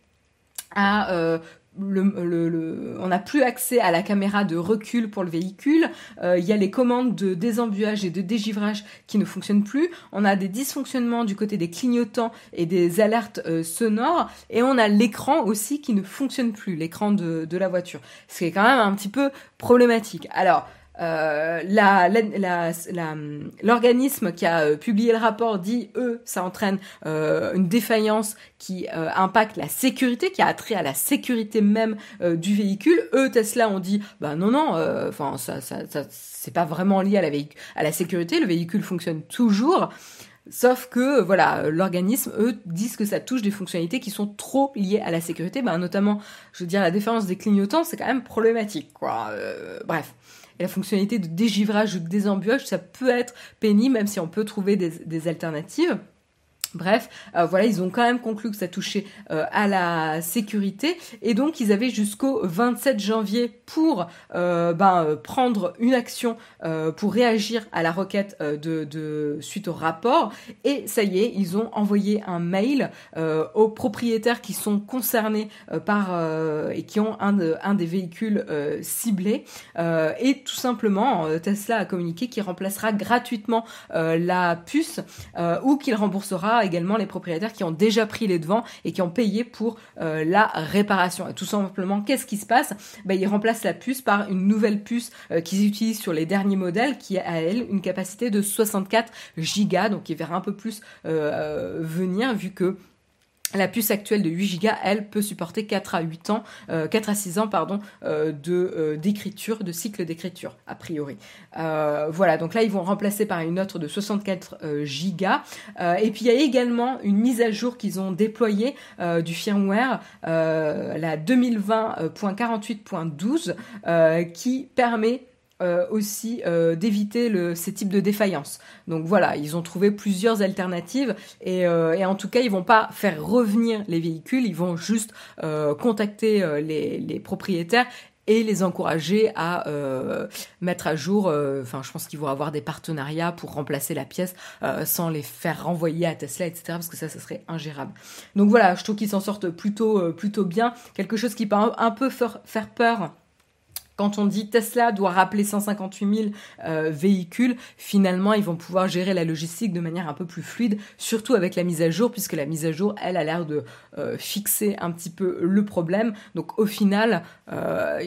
à on n'a plus accès à la caméra de recul pour le véhicule. Euh, il y a les commandes de désembuage et de dégivrage qui ne fonctionnent plus. On a des dysfonctionnements du côté des clignotants et des alertes euh, sonores. Et on a l'écran aussi qui ne fonctionne plus, l'écran de, de la voiture. Ce qui est quand même un petit peu problématique. Alors, euh, l'organisme qui a euh, publié le rapport dit, eux, ça entraîne euh, une défaillance qui impacte la sécurité, qui a attrait à la sécurité même du véhicule. Eux, Tesla, ont dit, bah non, non, enfin, ça, ça, ça c'est pas vraiment lié à la, à la sécurité, le véhicule fonctionne toujours. Sauf que voilà, l'organisme, eux, disent que ça touche des fonctionnalités qui sont trop liées à la sécurité. Ben, notamment, je veux dire, la défaillance des clignotants, c'est quand même problématique, quoi. bref. La fonctionnalité de dégivrage ou de désembuage, ça peut être pénible, même si on peut trouver des alternatives. Bref, euh, voilà, ils ont quand même conclu que ça touchait euh, à la sécurité. Et donc ils avaient jusqu'au 27 janvier pour euh, ben, prendre une action pour réagir à la requête de, de, suite au rapport. Et ça y est, ils ont envoyé un mail aux propriétaires qui sont concernés par et qui ont un, un des véhicules ciblés. Et tout simplement Tesla a communiqué qu'il remplacera gratuitement la puce ou qu'il remboursera également les propriétaires qui ont déjà pris les devants et qui ont payé pour la réparation. Et tout simplement, qu'est-ce qui se passe? Ben, Ils remplacent la puce par une nouvelle puce qu'ils utilisent sur les derniers modèles qui a, elle, une capacité de 64 gigas, donc qui verra un peu plus venir vu que la puce actuelle de 8 Go, elle peut supporter 4 à 8 ans, 4 euh, à 6 ans pardon, euh, de euh, de cycle d'écriture a priori. voilà, donc là ils vont remplacer par une autre de 64 Go. et puis il y a également une mise à jour qu'ils ont déployée du firmware, la 2020.48.12, qui permet euh, aussi euh, d'éviter ces types de défaillances. Donc voilà, ils ont trouvé plusieurs alternatives et, euh, et, en tout cas, ils vont pas faire revenir les véhicules, ils vont juste contacter les, propriétaires et les encourager à mettre à jour. Enfin, je pense qu'ils vont avoir des partenariats pour remplacer la pièce sans les faire renvoyer à Tesla, etc. Parce que ça, ça serait ingérable. Donc voilà, je trouve qu'ils s'en sortent plutôt plutôt bien. Quelque chose qui peut un peu faire peur quand on dit Tesla doit rappeler 158 000 euh, véhicules, finalement, ils vont pouvoir gérer la logistique de manière un peu plus fluide, surtout avec la mise à jour, puisque la mise à jour, elle, a l'air de euh, fixer un petit peu le problème. Donc, au final, euh,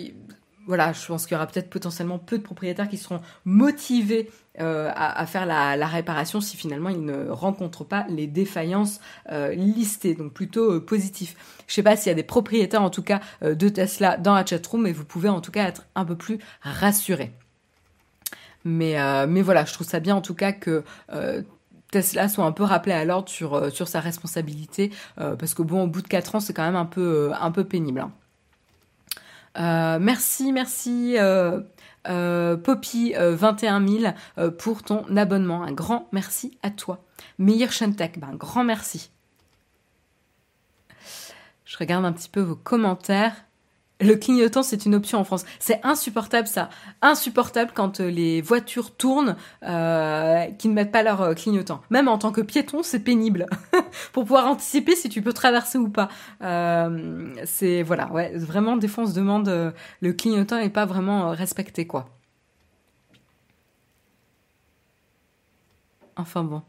voilà, je pense qu'il y aura peut-être potentiellement peu de propriétaires qui seront motivés euh, à, faire la, réparation si finalement ils ne rencontrent pas les défaillances euh, listées, donc plutôt euh, positif. Je sais pas s'il y a des propriétaires en tout cas de Tesla dans la chatroom, mais vous pouvez en tout cas être un peu plus rassurés. Mais, mais voilà, je trouve ça bien en tout cas que Tesla soit un peu rappelé à l'ordre sur, sa responsabilité, parce que bon, au bout de 4 ans, c'est quand même un peu, un peu pénible. Hein. Merci, merci euh, Poppy 21 euh, 000 euh, pour ton abonnement. Un grand merci à toi. Meilleur Shantech, ben, un grand merci. Je regarde un petit peu vos commentaires. Le clignotant, c'est une option en France. C'est insupportable ça. Insupportable quand euh, les voitures tournent euh, qui ne mettent pas leur euh, clignotant. Même en tant que piéton, c'est pénible pour pouvoir anticiper si tu peux traverser ou pas. Euh, c'est voilà, ouais, vraiment des fois on se demande le clignotant n'est pas vraiment respecté quoi. Enfin bon.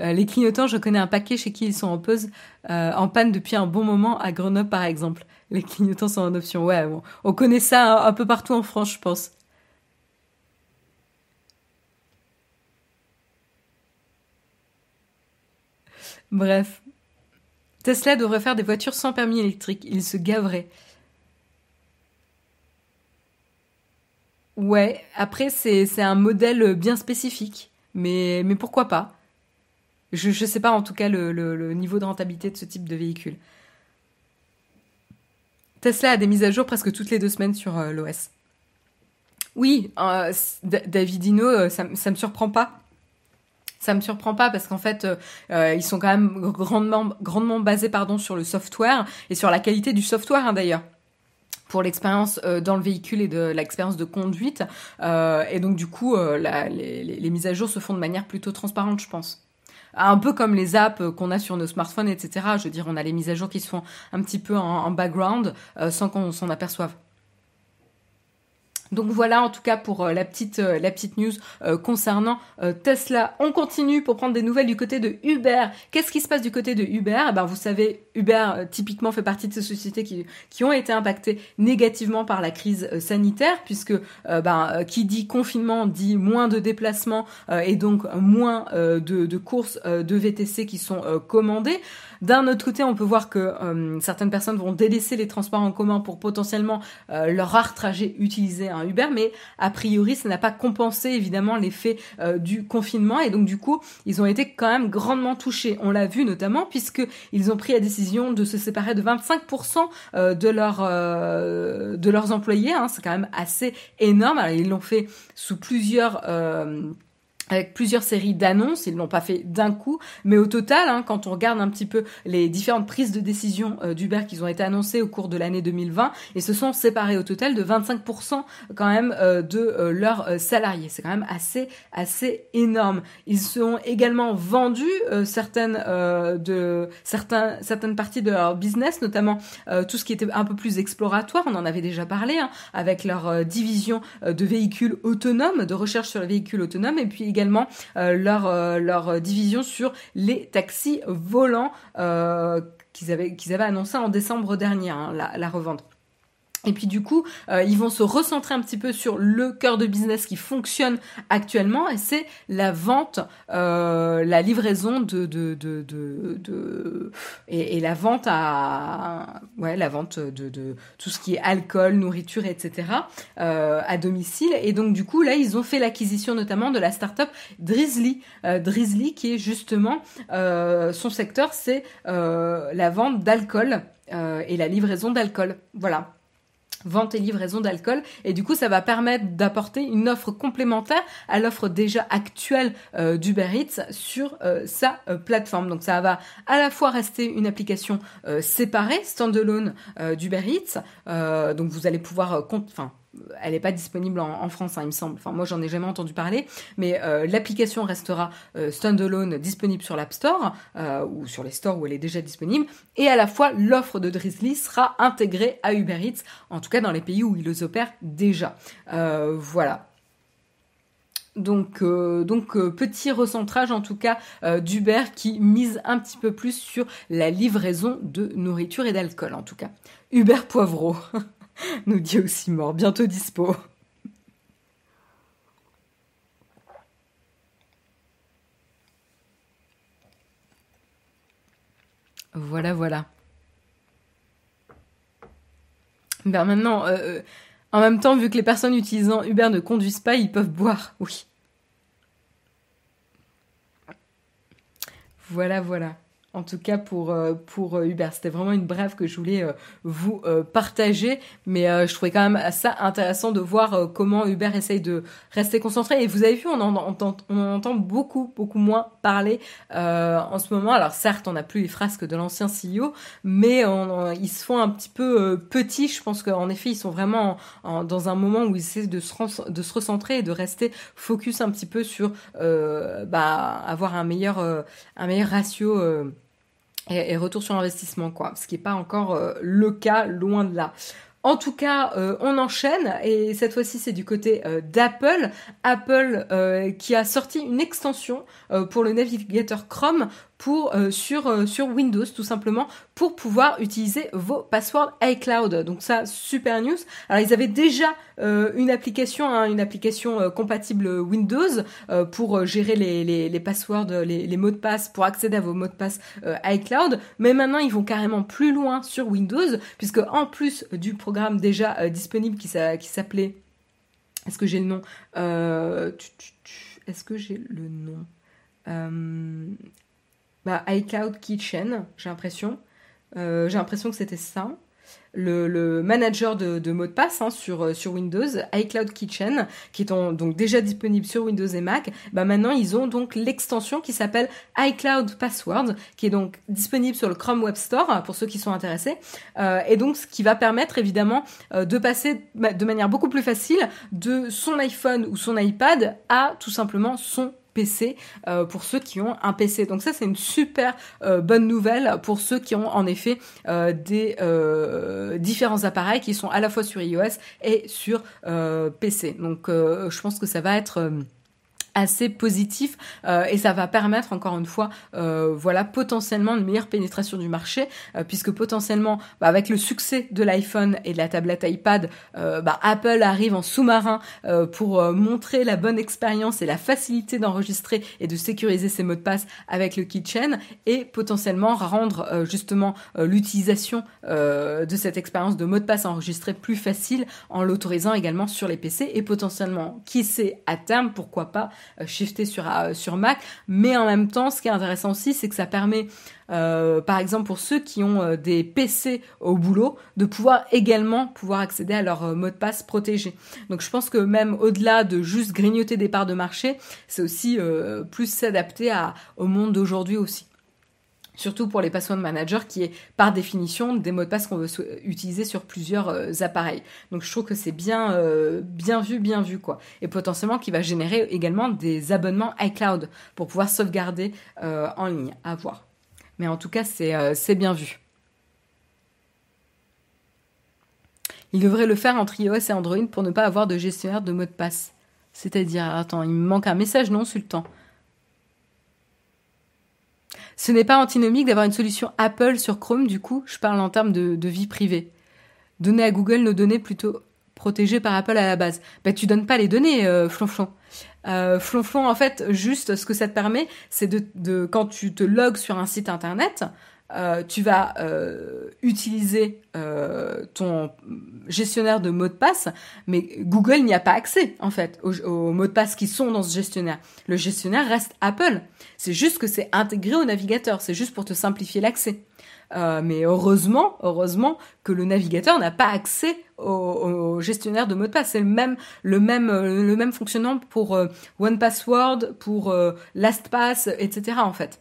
Euh, les clignotants, je connais un paquet chez qui ils sont en pause, euh, en panne depuis un bon moment, à Grenoble par exemple. Les clignotants sont en option. Ouais, bon. on connaît ça un, peu partout en France, je pense. Bref. Tesla devrait faire des voitures sans permis électrique. Il se gaverait. Ouais, après c'est un modèle bien spécifique. Mais, mais pourquoi pas? Je ne sais pas en tout cas le, niveau de rentabilité de ce type de véhicule. Tesla a des mises à jour presque toutes les deux semaines sur euh, l'OS. Oui, euh, Davidino, euh, ça, ça me surprend pas. Ça me surprend pas parce qu'en fait, ils sont quand même grandement, grandement basés pardon, sur le software et sur la qualité du software hein, d'ailleurs pour l'expérience dans le véhicule et de l'expérience de conduite. et donc du coup, les, mises à jour se font de manière plutôt transparente, je pense un peu comme les apps qu'on a sur nos smartphones, etc. Je veux dire, on a les mises à jour qui se font un petit peu en, background euh, sans qu'on s'en aperçoive. Donc voilà en tout cas pour euh, la petite euh, la petite news euh, concernant Tesla. On continue pour prendre des nouvelles du côté de Uber. Qu'est-ce qui se passe du côté de Uber? Eh ben vous savez Uber typiquement fait partie de ces sociétés qui qui ont été impactées négativement par la crise sanitaire puisque ben qui dit confinement dit moins de déplacements et donc moins de, de courses de VTC qui sont commandées. D'un autre côté, on peut voir que euh, certaines personnes vont délaisser les transports en commun pour potentiellement euh, leur rare trajet utiliser un Uber, mais a priori, ça n'a pas compensé évidemment l'effet euh, du confinement et donc du coup, ils ont été quand même grandement touchés. On l'a vu notamment puisque ils ont pris la décision de se séparer de 25% de leurs de leurs employés. Hein. C'est quand même assez énorme. Alors, ils l'ont fait sous plusieurs avec plusieurs séries d'annonces, ils l'ont pas fait d'un coup, mais au total, hein, quand on regarde un petit peu les différentes prises de décision euh, d'Uber qui ont été annoncées au cours de l'année 2020, ils se sont séparés au total de 25% quand même euh, de euh, leurs salariés. C'est quand même assez assez énorme. Ils ont également vendu certaines de certains certaines parties de leur business, notamment tout ce qui était un peu plus exploratoire. On en avait déjà parlé hein, avec leur division de véhicules autonomes, de recherche sur les véhicules autonomes, et puis également leur, leur division sur les taxis volants qu'ils avaient, qu'ils avaient annoncé en décembre dernier, hein, la, la revente. Et puis du coup, euh, ils vont se recentrer un petit peu sur le cœur de business qui fonctionne actuellement, et c'est la vente, euh, la livraison de, de, de, de, et, la vente à, ouais, la vente de, tout ce qui est alcool, nourriture, etc. Euh, à domicile. Et donc du coup, là, ils ont fait l'acquisition notamment de la startup Drizzly, Drizzly qui est justement son secteur, c'est la vente d'alcool et la livraison d'alcool. Voilà vente et livraison d'alcool et du coup ça va permettre d'apporter une offre complémentaire à l'offre déjà actuelle euh, d'Uber Eats sur euh, sa euh, plateforme. Donc ça va à la fois rester une application séparée, standalone d'Uber Eats, donc vous allez pouvoir, enfin elle n'est pas disponible en, France, hein, il me semble. Enfin, moi, j'en ai jamais entendu parler, mais euh, l'application restera euh, standalone, disponible sur l'App Store euh, ou sur les stores où elle est déjà disponible, et à la fois l'offre de Drizzly sera intégrée à Uber Eats, en tout cas dans les pays où ils opèrent déjà. voilà. Donc, donc petit recentrage en tout cas d'Uber qui mise un petit peu plus sur la livraison de nourriture et d'alcool en tout cas. Uber Poivreau. nous dit aussi mort, bientôt dispo. Voilà, voilà. Ben maintenant, euh, euh, en même temps, vu que les personnes utilisant Uber ne conduisent pas, ils peuvent boire, oui. Voilà, voilà en tout cas pour, euh, pour euh, Uber. C'était vraiment une brève que je voulais euh, vous partager, mais je trouvais quand même ça intéressant de voir comment Uber essaye de rester concentré. Et vous avez vu, on en entend, on entend beaucoup, beaucoup moins parler en ce moment. Alors certes, on n'a plus les frasques de l'ancien CEO, mais ils se font un petit peu petits. Je pense qu'en effet, ils sont vraiment dans un moment où ils essaient de se, de se recentrer et de rester focus un petit peu sur bah, avoir un meilleur, un meilleur ratio et, retour sur investissement, quoi. Ce qui n'est pas encore euh, le cas, loin de là. En tout cas, euh, on enchaîne et cette fois-ci c'est du côté euh, d'Apple. Apple qui a sorti une extension pour le navigateur Chrome pour euh, sur euh, sur Windows tout simplement pour pouvoir utiliser vos passwords iCloud. Donc ça super news. Alors ils avaient déjà euh, une application hein, une application compatible Windows pour gérer les, les, passwords les, les, mots de passe pour accéder à vos mots de passe iCloud, mais maintenant ils vont carrément plus loin sur Windows puisque en plus du programme déjà disponible qui s'appelait est-ce que j'ai le nom Est-ce que j'ai le nom bah, iCloud Kitchen, j'ai l'impression. Euh, j'ai l'impression que c'était ça. Le, manager de, de mots de passe hein, sur, euh, sur Windows, iCloud Kitchen, qui est donc déjà disponible sur Windows et Mac, bah maintenant ils ont donc l'extension qui s'appelle iCloud Password, qui est donc disponible sur le Chrome Web Store pour ceux qui sont intéressés, euh, et donc ce qui va permettre évidemment de passer de manière beaucoup plus facile de son iPhone ou son iPad à tout simplement son PC euh, pour ceux qui ont un PC. Donc ça c'est une super euh, bonne nouvelle pour ceux qui ont en effet euh, des différents appareils qui sont à la fois sur iOS et sur PC. Donc je pense que ça va être assez positif euh, et ça va permettre encore une fois euh, voilà potentiellement une meilleure pénétration du marché euh, puisque potentiellement bah, avec le succès de l'iPhone et de la tablette iPad bah, Apple arrive en sous-marin pour montrer la bonne expérience et la facilité d'enregistrer et de sécuriser ses mots de passe avec le Kitchen et potentiellement rendre justement l'utilisation de cette expérience de mot de passe enregistré plus facile en l'autorisant également sur les PC et potentiellement qui sait à terme pourquoi pas euh, shifter sur, euh, sur Mac. Mais en même temps, ce qui est intéressant aussi, c'est que ça permet, euh, par exemple, pour ceux qui ont des PC au boulot, de pouvoir également pouvoir accéder à leur mot de passe protégé. Donc je pense que même au-delà de juste grignoter des parts de marché, c'est aussi plus s'adapter au monde d'aujourd'hui aussi surtout pour les password managers qui est par définition des mots de passe qu'on veut utiliser sur plusieurs euh, appareils. Donc je trouve que c'est bien euh, bien vu, bien vu quoi. Et potentiellement qui va générer également des abonnements iCloud pour pouvoir sauvegarder euh, en ligne. À voir. Mais en tout cas, c'est bien vu. Il devrait le faire entre iOS et Android pour ne pas avoir de gestionnaire de mots de passe. C'est-à-dire, attends, il me manque un message, non, temps. Ce n'est pas antinomique d'avoir une solution Apple sur Chrome, du coup, je parle en termes de, vie privée. Donner à Google nos données plutôt protégées par Apple à la base. Ben, tu donnes pas les données, euh, flonflon. Euh, flonflon, en fait, juste ce que ça te permet, c'est de, de, quand tu te logs sur un site internet, euh, tu vas euh, utiliser euh, ton gestionnaire de mots de passe, mais Google n'y a pas accès en fait aux, mots de passe qui sont dans ce gestionnaire. Le gestionnaire reste Apple. C'est juste que c'est intégré au navigateur. C'est juste pour te simplifier l'accès. mais heureusement, heureusement que le navigateur n'a pas accès au, gestionnaire de mots de passe. C'est le même, le même, le même fonctionnement pour One Password, pour LastPass, etc. En fait.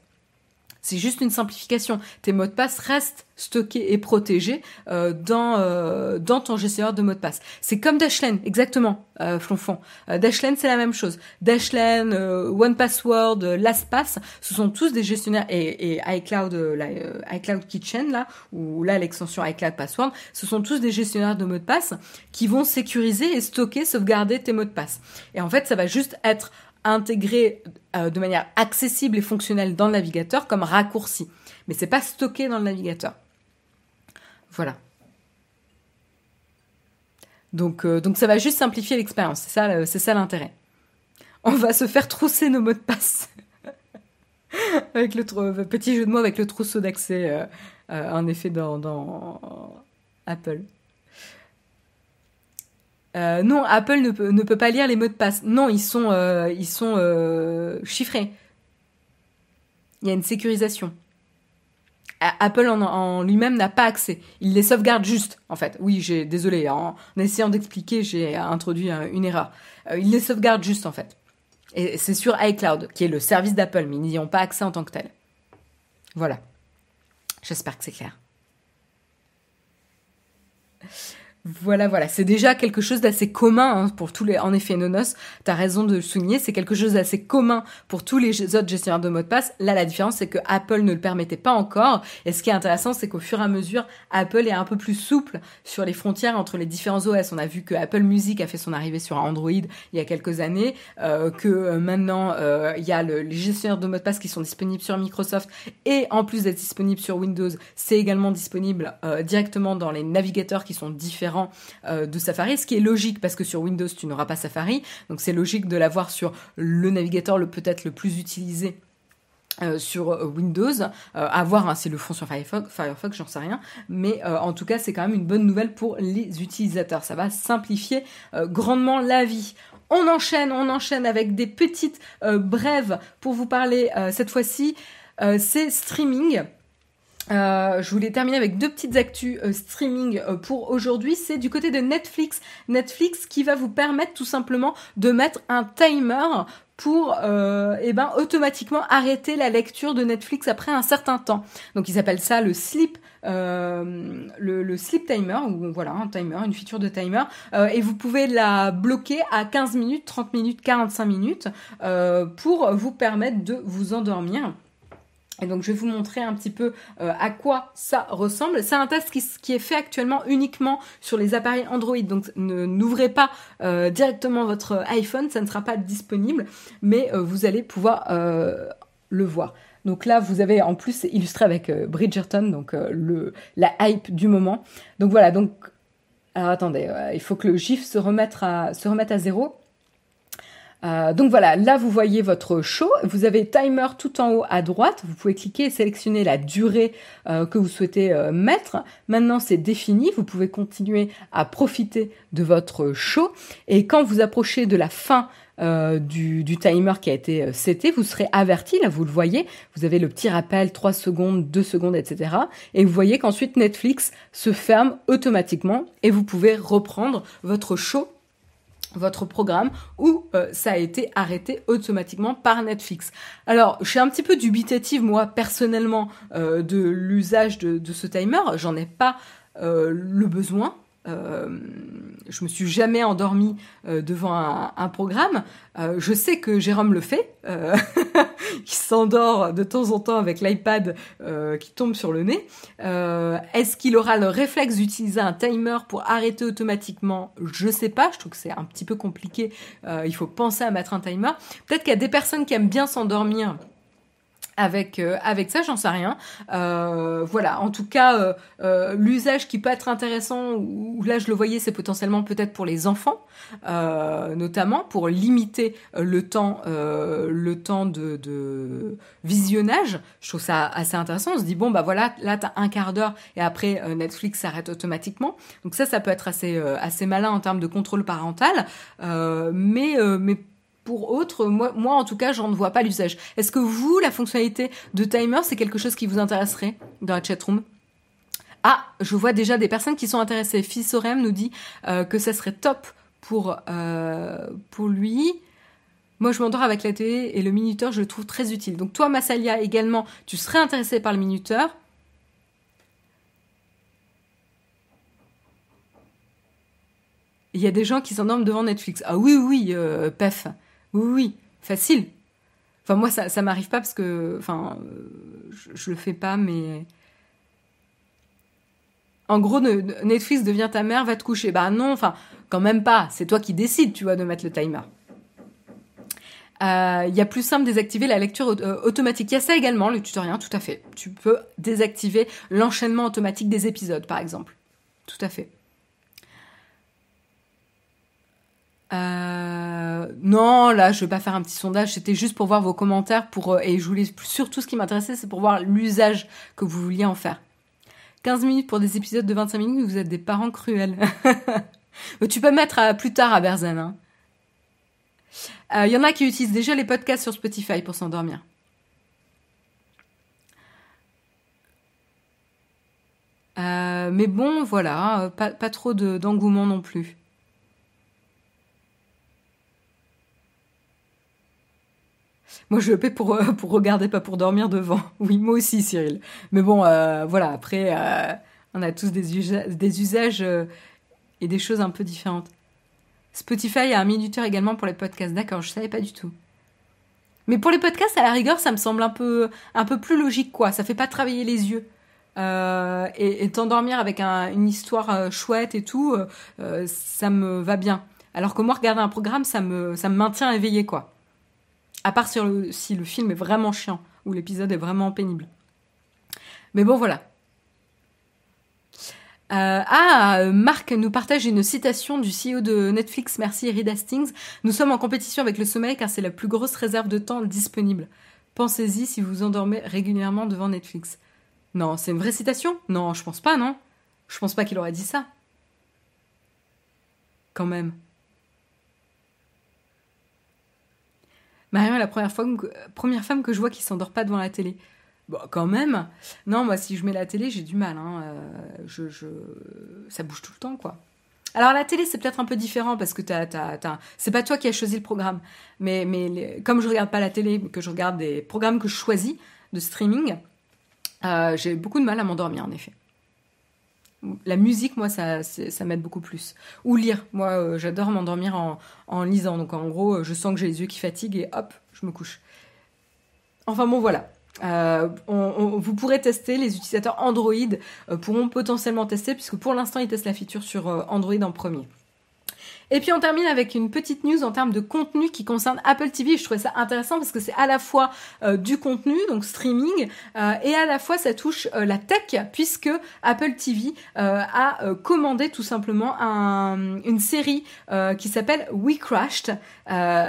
C'est juste une simplification. Tes mots de passe restent stockés et protégés euh, dans euh, dans ton gestionnaire de mots de passe. C'est comme Dashlane, exactement, euh, Flonfon. Euh, Dashlane, c'est la même chose. Dashlane, euh, OnePassword, LastPass, ce sont tous des gestionnaires et, et iCloud, iCloud Kitchen là, ou là l'extension iCloud Password, ce sont tous des gestionnaires de mots de passe qui vont sécuriser et stocker, sauvegarder tes mots de passe. Et en fait, ça va juste être intégré euh, de manière accessible et fonctionnelle dans le navigateur comme raccourci. Mais c'est pas stocké dans le navigateur. Voilà. Donc, euh, ça va juste simplifier l'expérience. C'est ça, c'est ça l'intérêt. On va se faire trousser nos mots de passe. avec le petit jeu de mots avec le trousseau d'accès, euh, en effet, dans Apple. Euh, non, Apple ne peut, pas lire les mots de passe. Non, ils sont, euh, euh, chiffrés. Il y a une sécurisation. Apple en, lui-même n'a pas accès. Il les sauvegarde juste, en fait. Oui, j'ai désolé, en, essayant d'expliquer, j'ai introduit une erreur. il les sauvegarde juste, en fait. Et c'est sur iCloud, qui est le service d'Apple, mais ils n'y ont pas accès en tant que tel. Voilà. J'espère que c'est clair. Voilà, voilà, c'est déjà quelque chose d'assez commun hein, pour tous les. En effet, Nonos, t'as raison de le souligner, c'est quelque chose d'assez commun pour tous les autres gestionnaires de mots de passe. Là, la différence, c'est que Apple ne le permettait pas encore. Et ce qui est intéressant, c'est qu'au fur et à mesure, Apple est un peu plus souple sur les frontières entre les différents OS. On a vu que Apple Music a fait son arrivée sur Android il y a quelques années, euh, que euh, maintenant euh, il y a le, les gestionnaires de mots de passe qui sont disponibles sur Microsoft et en plus d'être disponibles sur Windows, c'est également disponible directement dans les navigateurs qui sont différents euh, de Safari, ce qui est logique parce que sur Windows tu n'auras pas Safari, donc c'est logique de l'avoir sur le navigateur le peut-être le plus utilisé euh, sur euh, Windows, à voir hein, le font sur Firefox, Firefox j'en sais rien, mais en tout cas c'est quand même une bonne nouvelle pour les utilisateurs, ça va simplifier grandement la vie. On enchaîne, on enchaîne avec des petites brèves pour vous parler cette fois-ci, c'est streaming. Euh, je voulais terminer avec deux petites actus euh, streaming euh, pour aujourd'hui. C'est du côté de Netflix. Netflix qui va vous permettre tout simplement de mettre un timer pour eh ben, automatiquement arrêter la lecture de Netflix après un certain temps. Donc ils appellent ça le sleep le, le, sleep timer, ou voilà, un timer, une feature de timer, et vous pouvez la bloquer à 15 minutes, 30 minutes, 45 minutes, pour vous permettre de vous endormir. Et donc je vais vous montrer un petit peu euh, à quoi ça ressemble. C'est un test qui, est fait actuellement uniquement sur les appareils Android. Donc n'ouvrez pas euh, directement votre iPhone, ça ne sera pas disponible, mais euh, vous allez pouvoir le voir. Donc là, vous avez en plus illustré avec Bridgerton, donc le, la hype du moment. Donc voilà, donc alors attendez, il faut que le GIF se remette à, se remette à zéro. Euh, donc voilà, là vous voyez votre show, vous avez timer tout en haut à droite, vous pouvez cliquer et sélectionner la durée euh, que vous souhaitez euh, mettre. Maintenant c'est défini, vous pouvez continuer à profiter de votre show. Et quand vous approchez de la fin du, timer qui a été seté, vous serez averti, là vous le voyez, vous avez le petit rappel 3 secondes, 2 secondes, etc. Et vous voyez qu'ensuite Netflix se ferme automatiquement et vous pouvez reprendre votre show votre programme ou euh, ça a été arrêté automatiquement par Netflix. Alors, je suis un petit peu dubitative moi personnellement euh, de l'usage de, ce timer. J'en ai pas euh, le besoin Euh, je me suis jamais endormie euh, devant un, programme. Euh, je sais que Jérôme le fait. il s'endort de temps en temps avec l'iPad qui tombe sur le nez. Est-ce qu'il aura le réflexe d'utiliser un timer pour arrêter automatiquement? Je sais pas. Je trouve que c'est un petit peu compliqué. il faut penser à mettre un timer. Peut-être qu'il y a des personnes qui aiment bien s'endormir avec euh, avec ça, j'en sais rien. Euh, voilà, en tout cas, euh, l'usage qui peut être intéressant, ou là je le voyais, c'est potentiellement peut-être pour les enfants, notamment pour limiter le temps le temps de, de, visionnage. Je trouve ça assez intéressant. On se dit bon bah voilà, là t'as un quart d'heure et après Netflix s'arrête automatiquement. Donc ça, ça peut être assez assez malin en termes de contrôle parental, mais mais pour autres, moi, moi en tout cas, j'en vois pas l'usage. Est-ce que vous, la fonctionnalité de timer, c'est quelque chose qui vous intéresserait dans la chatroom? Ah, je vois déjà des personnes qui sont intéressées. Fissorem nous dit euh, que ça serait top pour, euh, pour lui. Moi, je m'endors avec la télé et le minuteur, je le trouve très utile. Donc toi, Massalia, également, tu serais intéressé par le minuteur. Il y a des gens qui s'endorment devant Netflix. Ah oui, oui, euh, pef. Oui, facile. Enfin, moi, ça, m'arrive pas parce que, enfin, je, le fais pas, mais. En gros, Netflix devient ta mère, va te coucher. Bah non, enfin, quand même pas. C'est toi qui décides, tu vois, de mettre le timer. Euh, il y a plus simple désactiver la lecture euh, automatique. Il y a ça également, le tutoriel, tout à fait. Tu peux désactiver l'enchaînement automatique des épisodes, par exemple. Tout à fait. Euh, non, là, je vais pas faire un petit sondage. C'était juste pour voir vos commentaires. Pour, euh, et je voulais surtout ce qui m'intéressait, c'est pour voir l'usage que vous vouliez en faire. 15 minutes pour des épisodes de 25 minutes, vous êtes des parents cruels. tu peux mettre à, plus tard à Berzen. Il hein. euh, y en a qui utilisent déjà les podcasts sur Spotify pour s'endormir. mais bon, voilà, pas trop d'engouement non plus. Moi, je paie pour, euh, pour regarder, pas pour dormir devant. Oui, moi aussi, Cyril. Mais bon, euh, voilà, après, euh, on a tous des, des usages et des choses un peu différentes. Spotify a un minuteur également pour les podcasts. D'accord, je savais pas du tout. Mais pour les podcasts, à la rigueur, ça me semble un peu, un peu plus logique, quoi. Ça fait pas travailler les yeux. et, t'endormir avec une histoire chouette et tout, ça me va bien. Alors que moi, regarder un programme, ça me, ça me maintient éveillé, quoi. À part si le, film est vraiment chiant ou l'épisode est vraiment pénible. Mais bon, voilà. Euh, ah, Marc nous partage une citation du CEO de Netflix, merci Reed Hastings. Nous sommes en compétition avec le sommeil car c'est la plus grosse réserve de temps disponible. Pensez-y si vous endormez régulièrement devant Netflix. Non, c'est une vraie citation? Non, je pense pas, non. Je pense pas qu'il aurait dit ça. Quand même. Marion est la première, femme que je vois qui s'endort pas devant la télé. Bon, quand même. Non, moi, si je mets la télé, j'ai du mal. Hein. Euh. Ça bouge tout le temps, quoi. Alors la télé c'est peut-être un peu différent parce que t'as, c'est pas toi qui as choisi le programme, mais, mais comme je regarde pas la télé, mais que je regarde des programmes que je choisis de streaming, euh, j'ai beaucoup de mal à m'endormir en effet la musique, moi, ça, ça m'aide beaucoup plus. Ou lire. Moi, euh, j'adore m'endormir en, lisant. Donc, en gros, euh, je sens que j'ai les yeux qui fatiguent et hop, je me couche. Enfin bon, voilà. Euh, vous pourrez tester, les utilisateurs Android pourront potentiellement tester, puisque pour l'instant, ils testent la feature sur Android en premier. Et puis on termine avec une petite news en termes de contenu qui concerne Apple TV. Je trouvais ça intéressant parce que c'est à la fois euh, du contenu, donc streaming, euh, et à la fois ça touche euh, la tech puisque Apple TV a commandé tout simplement une série qui s'appelle We Crashed,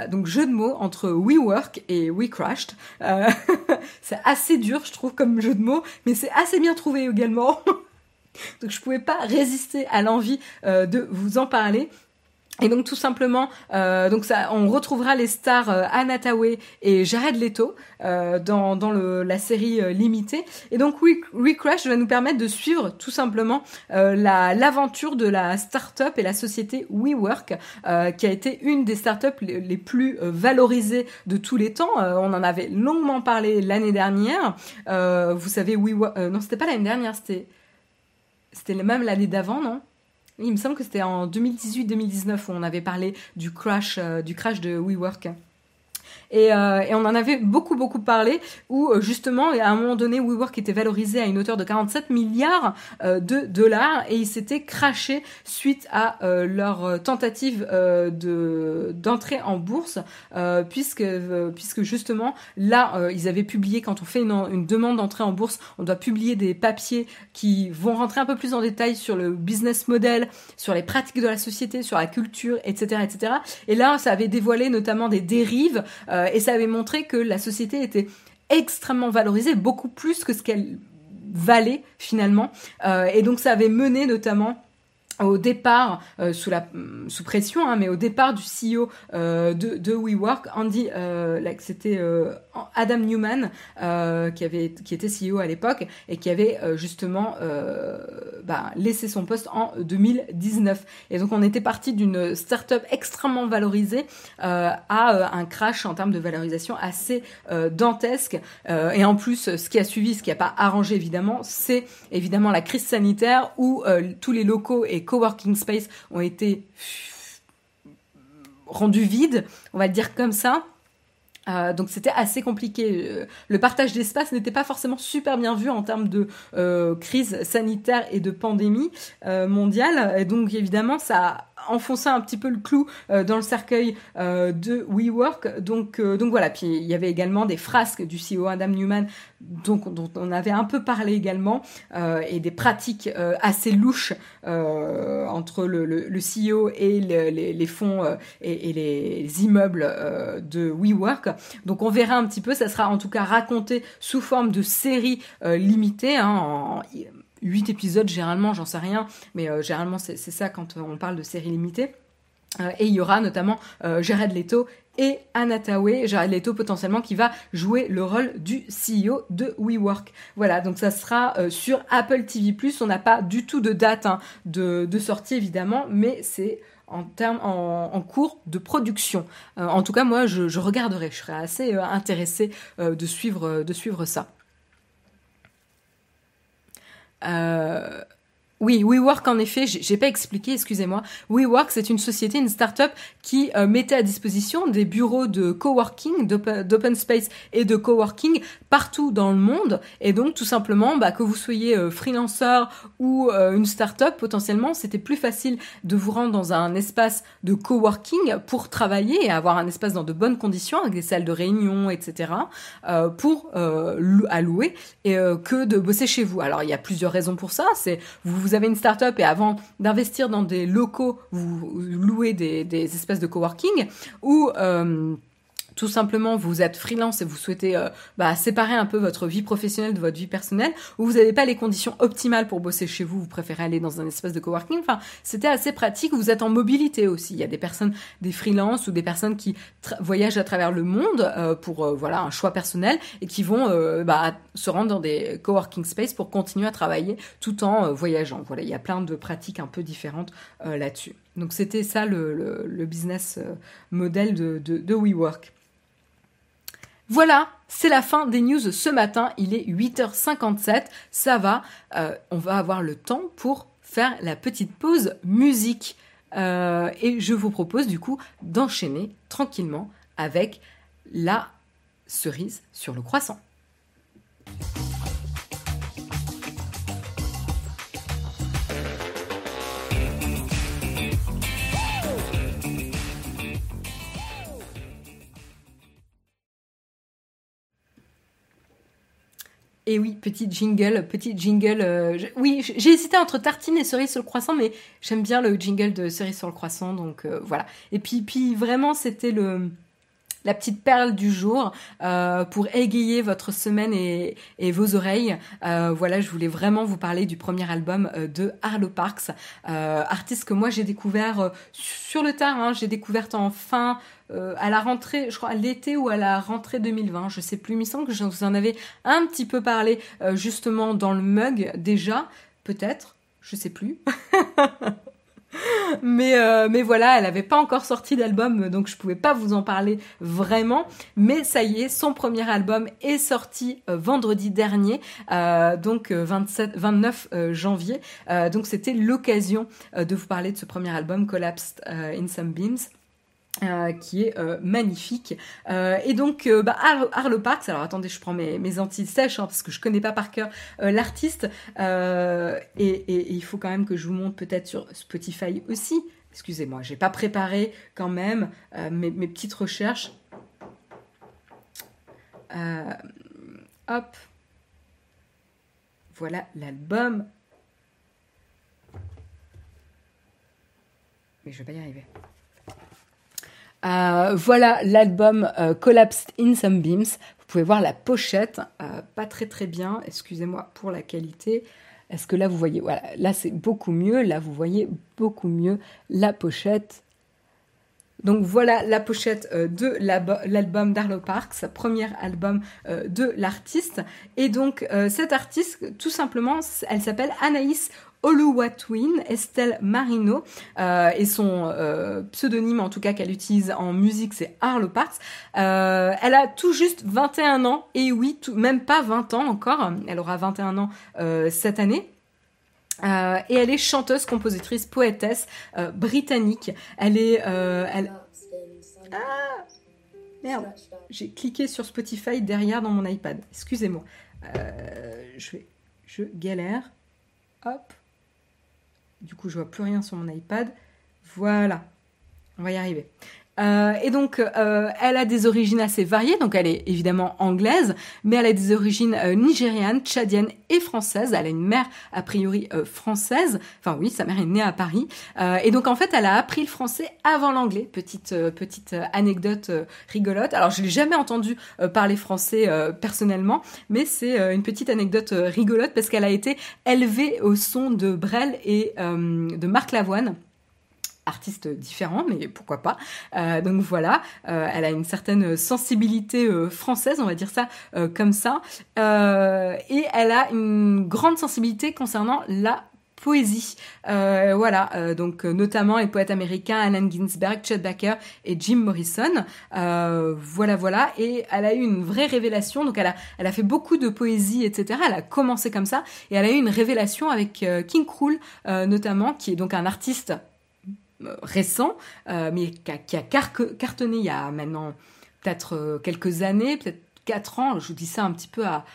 donc jeu de mots entre We Work et We Crashed. c'est assez dur, je trouve, comme jeu de mots, mais c'est assez bien trouvé également. Donc je pouvais pas résister à l'envie de vous en parler. Et donc tout simplement, euh, donc ça, on retrouvera les stars euh, Anna et Jared Leto euh, dans, dans le, la série euh, limitée. Et donc Recrash va nous permettre de suivre tout simplement euh, la l'aventure de la start-up et la société WeWork, qui a été une des start-up les, les plus valorisées de tous les temps. on en avait longuement parlé l'année dernière. vous savez, WeWork, non, c'était pas l'année dernière, c'était c'était même l'année d'avant, non? Il me semble que c'était en 2018-2019 où on avait parlé du crash, du crash de WeWork. Euh, et, on en avait beaucoup beaucoup parlé où euh, justement à un moment donné WeWork était valorisé à une hauteur de 47 milliards euh, de dollars et il s'était craché suite à leur tentative de d'entrer en bourse puisque puisque justement là ils avaient publié quand on fait une, demande d'entrée en bourse on doit publier des papiers qui vont rentrer un peu plus en détail sur le business model sur les pratiques de la société sur la culture etc etc et là ça avait dévoilé notamment des dérives et ça avait montré que la société était extrêmement valorisée, beaucoup plus que ce qu'elle valait finalement. Euh, et donc ça avait mené notamment au départ, euh, sous, la, sous pression, hein, mais au départ du CEO de, de WeWork, Andy, c'était Adam Newman, qui, avait, qui était CEO à l'époque, et qui avait justement bah, laissé son poste en 2019. Et donc on était parti d'une start-up extrêmement valorisée euh, à euh, un crash en termes de valorisation assez euh, dantesque. et en plus, ce qui a suivi, ce qui n'a pas arrangé évidemment, c'est évidemment la crise sanitaire où tous les locaux et coworking space ont été rendus vides, on va dire comme ça. Euh, donc c'était assez compliqué. Euh, le partage d'espace n'était pas forcément super bien vu en termes de euh, crise sanitaire et de pandémie mondiale. Donc évidemment, ça enfoncer un petit peu le clou euh, dans le cercueil euh, de WeWork. Donc, euh, donc voilà. Puis il y avait également des frasques du CEO Adam Newman, donc, dont on avait un peu parlé également, et des pratiques assez louches entre le, le, CEO et les, fonds et, les, immeubles de WeWork. Donc on verra un petit peu. Ça sera en tout cas raconté sous forme de série limitée. Hein, 8 épisodes généralement, j'en sais rien, mais euh, généralement c'est ça quand euh, on parle de séries limitées. Euh, et il y aura notamment Jared Leto et Anna Jared Leto potentiellement qui va jouer le rôle du CEO de WeWork. Voilà, donc ça sera sur Apple TV+. On n'a pas du tout de date hein, de, sortie évidemment, mais c'est en termes en, cours de production. en tout cas, moi, je, regarderai. Je serais assez intéressée de suivre de suivre ça. Euh, oui, WeWork, en effet, j'ai pas expliqué, excusez-moi. WeWork, c'est une société, une start-up qui euh, mettait à disposition des bureaux de coworking, d'open space et de coworking partout dans le monde. Et donc, tout simplement, bah, que vous soyez euh, freelanceur ou euh, une start-up, potentiellement, c'était plus facile de vous rendre dans un espace de coworking pour travailler et avoir un espace dans de bonnes conditions, avec des salles de réunion, etc., pour à louer, et, que de bosser chez vous. Alors, il y a plusieurs raisons pour ça. C'est vous vous avez une start-up et avant d'investir dans des locaux, vous louez des, des espèces de coworking ou euh, tout simplement vous êtes freelance et vous souhaitez euh, bah, séparer un peu votre vie professionnelle de votre vie personnelle, ou vous n'avez pas les conditions optimales pour bosser chez vous, vous préférez aller dans un espace de coworking, enfin c'était assez pratique, vous êtes en mobilité aussi, il y a des personnes, des freelances ou des personnes qui voyagent à travers le monde euh, pour euh, voilà un choix personnel et qui vont bah, se rendre dans des coworking space pour continuer à travailler tout en voyageant. Voilà, il y a plein de pratiques un peu différentes là-dessus. Donc c'était ça le, le, business model de, de, de WeWork. Voilà, c'est la fin des news ce matin. Il est 8h57. Ça va. Euh, on va avoir le temps pour faire la petite pause musique. Euh, et je vous propose du coup d'enchaîner tranquillement avec la cerise sur le croissant. Et oui, petit jingle, petit jingle. Euh, oui, j'ai hésité entre tartine et cerise sur le croissant, mais j'aime bien le jingle de cerise sur le croissant, donc euh, voilà. Et puis, puis vraiment, c'était le la petite perle du jour euh, pour égayer votre semaine et, vos oreilles. voilà, je voulais vraiment vous parler du premier album de Arlo Parks, artiste que moi j'ai découvert sur le tard. Hein, j'ai découvert en fin euh, à la rentrée, je crois à l'été ou à la rentrée 2020, je sais plus, il me semble que je vous en avais un petit peu parlé euh, justement dans le mug déjà, peut-être, je sais plus. mais euh, mais voilà, elle avait pas encore sorti d'album, donc je pouvais pas vous en parler vraiment. Mais ça y est, son premier album est sorti euh, vendredi dernier, euh, donc 27, 29 janvier. donc c'était l'occasion de vous parler de ce premier album, Collapsed in Some Beams. Euh, qui est euh, magnifique. Euh, et donc, bah, Arlo Parks, alors attendez, je prends mes, mes anti-sèches hein, parce que je connais pas par cœur l'artiste. Et, il faut quand même que je vous montre peut-être sur Spotify aussi. Excusez-moi, j'ai pas préparé quand même mes, mes, petites recherches. hop. Voilà l'album. Mais je vais pas y arriver. Euh, voilà l'album euh, Collapsed in Some Beams. Vous pouvez voir la pochette, euh, pas très très bien, excusez-moi pour la qualité. Est-ce que là vous voyez Voilà, là c'est beaucoup mieux, là vous voyez beaucoup mieux la pochette. Donc voilà la pochette de l'album d'Arlo Parks, premier album de l'artiste. Et donc cette artiste, tout simplement, elle s'appelle Anaïs Oluwatwin Estelle Marino euh, et son euh, pseudonyme en tout cas qu'elle utilise en musique c'est Arlo Parks. Euh, elle a tout juste 21 ans et oui, même pas 20 ans encore, elle aura 21 ans cette année. et elle est chanteuse, compositrice, poétesse britannique. Elle est. Ah merde, j'ai cliqué sur Spotify derrière dans mon iPad. Excusez-moi. je vais, je galère. Hop. Du coup, je vois plus rien sur mon iPad. Voilà, on va y arriver. Euh, et donc, euh, elle a des origines assez variées. Donc, elle est évidemment anglaise, mais elle a des origines euh, nigérianes, tchadiennes et françaises. Elle a une mère a priori française. Enfin, oui, sa mère est née à Paris. et donc, en fait, elle a appris le français avant l'anglais. Petite petite anecdote rigolote. Alors, je l'ai jamais entendu parler français personnellement, mais c'est une petite anecdote rigolote parce qu'elle a été élevée au son de Brel et de Marc Lavoine artiste différent, mais pourquoi pas. Euh, donc voilà, euh, elle a une certaine sensibilité euh, française, on va dire ça comme ça, et elle a une grande sensibilité concernant la poésie. voilà, donc notamment les poètes américains Allen Ginsberg, Chet Baker et Jim Morrison. voilà, voilà. Et elle a eu une vraie révélation. Donc elle a, elle a fait beaucoup de poésie, etc. Elle a commencé comme ça et elle a eu une révélation avec King Krul, notamment, qui est donc un artiste récent, euh, mais qui a, cartonné il y a maintenant peut-être euh, quelques années, peut-être quatre ans. Je vous dis ça un petit peu à,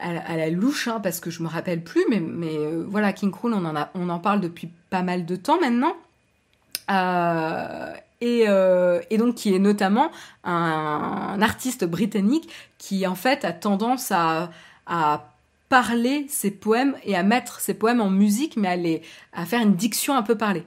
la louche, hein, parce que je me rappelle plus, mais, voilà, King Krul, on en, parle depuis pas mal de temps maintenant. et, donc qui est notamment un, artiste britannique qui en fait a tendance à, parler ses poèmes et à mettre ses poèmes en musique, mais à, à faire une diction un peu parlée.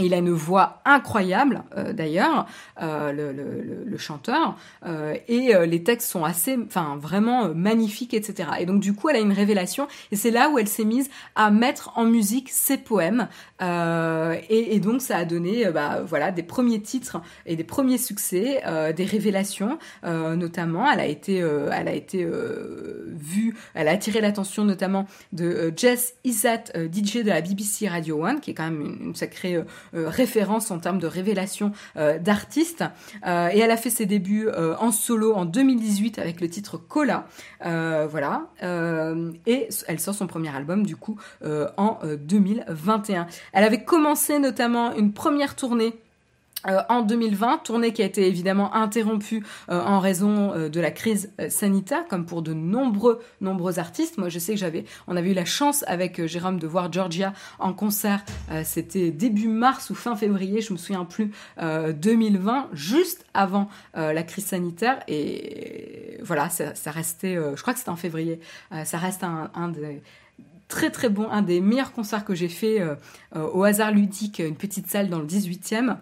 Il a une voix incroyable euh, d'ailleurs, euh, le, chanteur, euh, et les textes sont assez, enfin vraiment magnifiques, etc. Et donc du coup, elle a une révélation, et c'est là où elle s'est mise à mettre en musique ses poèmes, et, donc ça a donné, bah, voilà, des premiers titres et des premiers succès, des révélations, notamment. Elle a été, elle a été vue, elle a attiré l'attention notamment de Jess Isat, DJ de la BBC Radio One, qui est quand même une, sacrée référence en termes de révélation euh, d'artistes. Euh, et elle a fait ses débuts en solo en 2018 avec le titre Cola. voilà. et elle sort son premier album du coup en 2021. Elle avait commencé notamment une première tournée euh, en 2020, tournée qui a été évidemment interrompue euh, en raison euh, de la crise sanitaire, comme pour de nombreux nombreux artistes. Moi, je sais que j'avais, on avait eu la chance avec Jérôme de voir Georgia en concert. C'était début mars ou fin février, je me souviens plus, 2020, juste avant la crise sanitaire. Et voilà, ça, restait, je crois que c'était en février. ça reste un, un des très très bon, un des meilleurs concerts que j'ai fait au hasard ludique, une petite salle dans le 18e.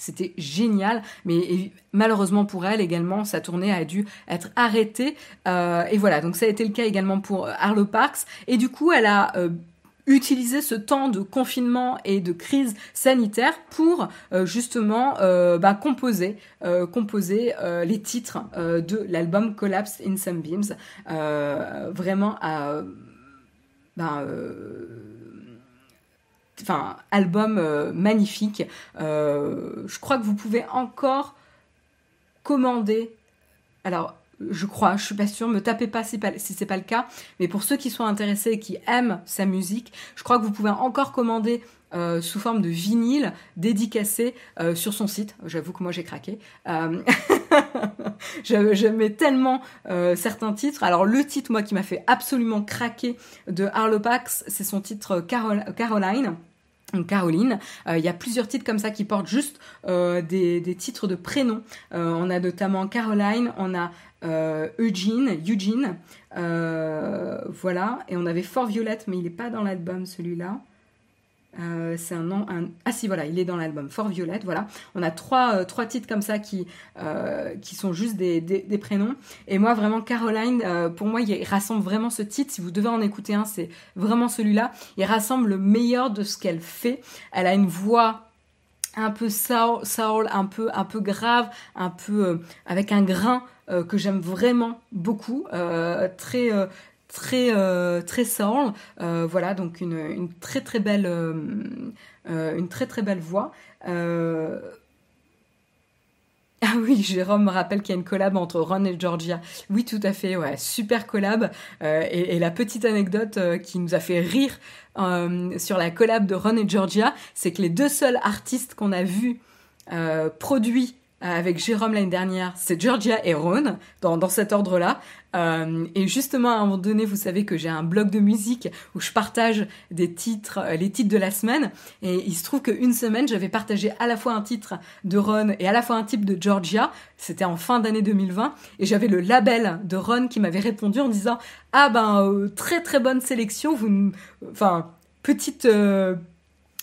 C'était génial, mais malheureusement pour elle également, sa tournée a dû être arrêtée. Euh, et voilà, donc ça a été le cas également pour euh, Arlo Parks. Et du coup, elle a euh, utilisé ce temps de confinement et de crise sanitaire pour justement bah, composer, composer les titres de l'album Collapse in Some Beams. vraiment à... Ben, enfin album magnifique. je crois que vous pouvez encore commander. Alors je crois, je suis pas sûre, me tapez pas si, pas, si c'est pas le cas, mais pour ceux qui sont intéressés et qui aiment sa musique, je crois que vous pouvez encore commander euh, sous forme de vinyle dédicacé euh, sur son site. J'avoue que moi j'ai craqué. Euh... J'aimais tellement euh, certains titres. Alors le titre moi qui m'a fait absolument craquer de Arlo Pax, c'est son titre Caroline. Caroline. Euh, il y a plusieurs titres comme ça qui portent juste euh, des, titres de prénoms. Euh, on a notamment Caroline, on a Eugene, Eugene, voilà, et on avait Fort Violette, mais il n'est pas dans l'album celui-là. Euh, c'est un nom. Un... Ah si, voilà, il est dans l'album Fort Violette. Voilà, on a trois, euh, trois titres comme ça qui, euh, qui sont juste des, des, prénoms. Et moi, vraiment, Caroline, pour moi, il rassemble vraiment ce titre. Si vous devez en écouter un, c'est vraiment celui-là. Il rassemble le meilleur de ce qu'elle fait. Elle a une voix un peu soul, un peu un peu grave, un peu avec un grain que j'aime vraiment beaucoup, très très euh, très. Euh, voilà, donc une, une, très très belle euh, une très très belle voix. Ah oui, Jérôme me rappelle qu'il y a une collab entre Ron et Georgia. Oui, tout à fait, ouais, super collab. et, la petite anecdote qui nous a fait rire sur la collab de Ron et Georgia, c'est que les deux seuls artistes qu'on a vus produits avec Jérôme l'année dernière, c'est Georgia et Ron, dans, dans cet ordre-là. Euh, et justement, à un moment donné, vous savez que j'ai un blog de musique où je partage des titres, euh, les titres de la semaine. Et il se trouve qu'une semaine, j'avais partagé à la fois un titre de Ron et à la fois un titre de Georgia. C'était en fin d'année 2020. Et j'avais le label de Ron qui m'avait répondu en disant Ah ben, euh, très très bonne sélection. Vous, enfin, petite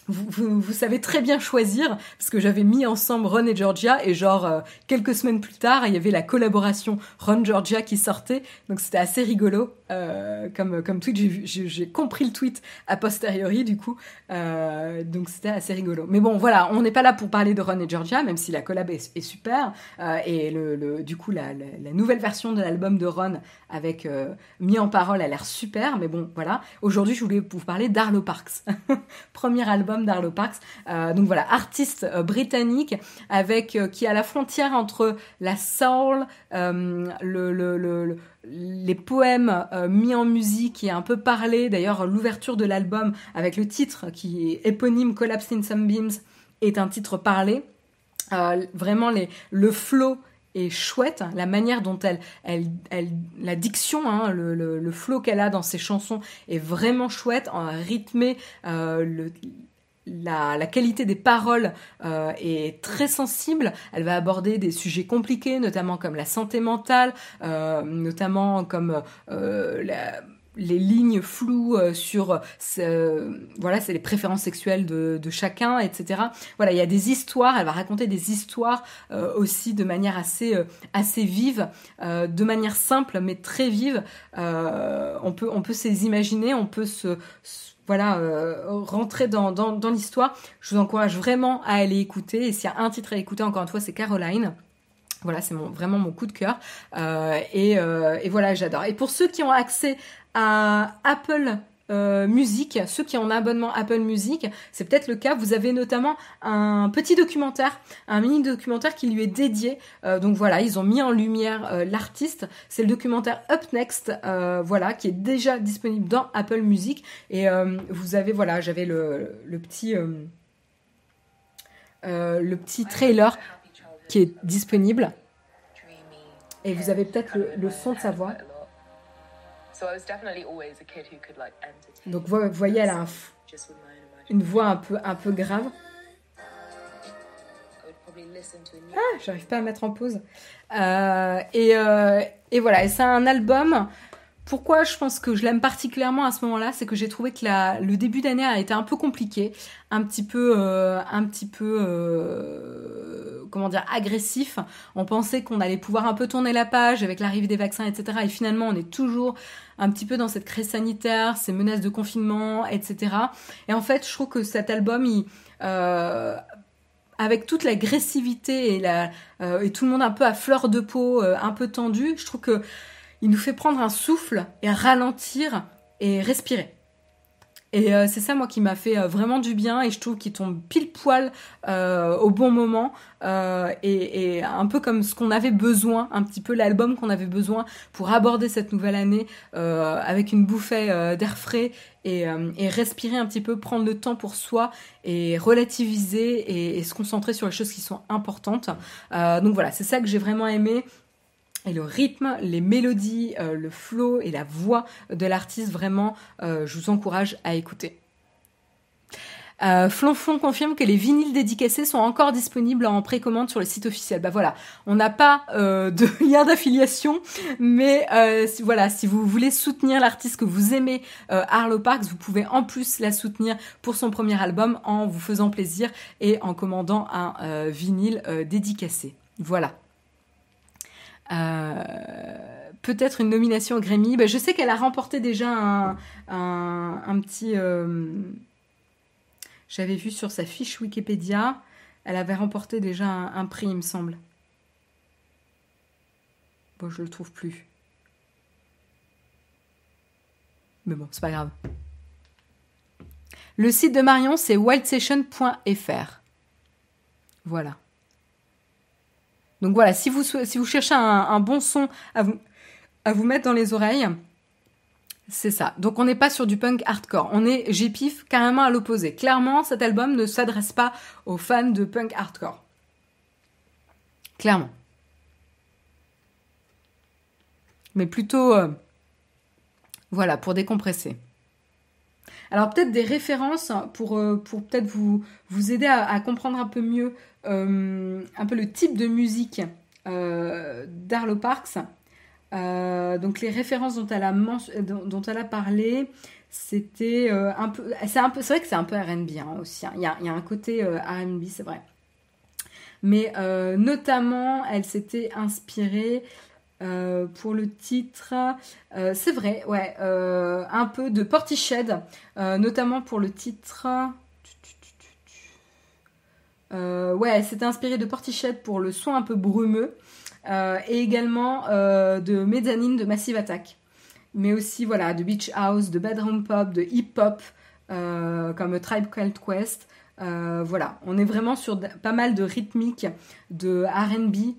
vous, savez très bien choisir parce que j'avais mis ensemble Ron et Georgia et genre euh, quelques semaines plus tard il y avait la collaboration Ron Georgia qui sortait. Donc c'était assez rigolo euh, comme comme tweet. J'ai compris le tweet a posteriori du coup. Euh, donc c'était assez rigolo. Mais bon voilà on n'est pas là pour parler de Ron et Georgia même si la collab est, super. Et le, du coup la, nouvelle version de l'album de Ron avec mis en parole a l'air super. Mais bon voilà. Aujourd'hui je voulais vous parler d'Arlo Parks. Premier album d'Arlo Parks. Euh, donc voilà, artiste euh, britannique avec euh, qui est à la frontière entre la soul, le, les poèmes mis en musique et un peu parlé. D'ailleurs, l'ouverture de l'album avec le titre qui est éponyme Collapse in Some Beams est un titre parlé. vraiment le flow est chouette, la manière dont elle, elle, la diction, hein, le, flow qu'elle a dans ses chansons est vraiment chouette, rythmé, la, qualité des paroles euh, est très sensible. Elle va aborder des sujets compliqués, notamment comme la santé mentale, euh, notamment comme euh, les lignes floues sur voilà c'est les préférences sexuelles de, chacun etc voilà il y a des histoires elle va raconter des histoires aussi de manière assez assez vive de manière simple mais très vive on peut on peut s'imaginer on peut se voilà, euh, rentrer dans, dans, l'histoire. Je vous encourage vraiment à aller écouter. Et s'il y a un titre à écouter, encore une fois, c'est Caroline. Voilà, c'est vraiment mon coup de cœur. Euh, et, euh, et, voilà, j'adore. Et pour ceux qui ont accès à Apple euh, musique, ceux qui ont un abonnement Apple Music, c'est peut-être le cas. Vous avez notamment un petit documentaire, un mini documentaire qui lui est dédié. Euh, donc voilà, ils ont mis en lumière euh, l'artiste. C'est le documentaire Up Next, voilà, qui est déjà disponible dans Apple Music. Et vous avez, voilà, j'avais le, petit, le petit trailer qui est disponible. Et vous avez peut-être le son de sa voix. Donc vous voyez, elle a une voix un peu, un peu grave. Ah, j'arrive pas à mettre en pause. Euh, et, euh, et, voilà, et c'est un album. Pourquoi je pense que je l'aime particulièrement à ce moment-là, c'est que j'ai trouvé que la, le début d'année a été un peu compliqué, un petit peu, euh, un petit peu comment dire, agressif. On pensait qu'on allait pouvoir un peu tourner la page avec l'arrivée des vaccins, etc. Et finalement, on est toujours un petit peu dans cette crise sanitaire, ces menaces de confinement, etc. Et en fait, je trouve que cet album, euh, avec toute l'agressivité euh, et tout le monde un peu à fleur de peau, euh, un peu tendu, je trouve que il nous fait prendre un souffle et ralentir et respirer. Et euh, c'est ça, moi, qui m'a fait euh, vraiment du bien et je trouve qu'il tombe pile poil euh, au bon moment et, un peu comme ce qu'on avait besoin, un petit peu l'album qu'on avait besoin pour aborder cette nouvelle année avec une bouffée d'air frais et, respirer un petit peu, prendre le temps pour soi et relativiser et se concentrer sur les choses qui sont importantes. donc voilà, c'est ça que j'ai vraiment aimé et le rythme, les mélodies, euh, le flow et la voix de l'artiste, vraiment, euh, je vous encourage à écouter. Euh, Flonflon confirme que les vinyles dédicacés sont encore disponibles en précommande sur le site officiel. Bah voilà, on n'a pas euh, de lien d'affiliation, mais voilà, si vous voulez soutenir l'artiste que vous aimez, Arlo Parks, vous pouvez en plus la soutenir pour son premier album en vous faisant plaisir et en commandant un vinyle dédicacé. Voilà. Euh, peut-être une nomination Grammy. Ben, je sais qu'elle a remporté déjà un, un, petit. Euh, j'avais vu sur sa fiche Wikipédia, elle avait remporté déjà un, prix, il me semble. Bon, je le trouve plus. Mais bon, c'est pas grave. Le site de Marion, c'est wildsession.fr. Voilà. Donc voilà, si vous, cherchez un, bon son à vous, à vous mettre dans les oreilles, c'est ça. Donc on n'est pas sur du punk hardcore. On est, j'épif, carrément à l'opposé. Clairement, cet album ne s'adresse pas aux fans de punk hardcore. Clairement. Mais plutôt, euh, voilà, pour décompresser. Alors peut-être des références pour, euh, peut-être vous, aider à, comprendre un peu mieux euh, un peu le type de musique euh, d'Arlo Parks. donc les références dont elle a, parlé, c'était un peu, c'est un peu, c'est vrai que c'est un peu R&B hein, aussi. Hein. Il, y a, un côté R&B, c'est vrai. Mais notamment, elle s'était inspirée euh, pour le titre, euh, c'est vrai, ouais, euh, un peu de Portiched, notamment pour le titre. ouais, c'était inspiré de Portiched pour le son un peu brumeux, et également de Mezzanine de Massive Attack. Mais aussi, voilà, de Beach House, de Bedroom Pop, de Hip Hop, comme Tribe Called Quest. voilà, on est vraiment sur pas mal de rythmiques de RB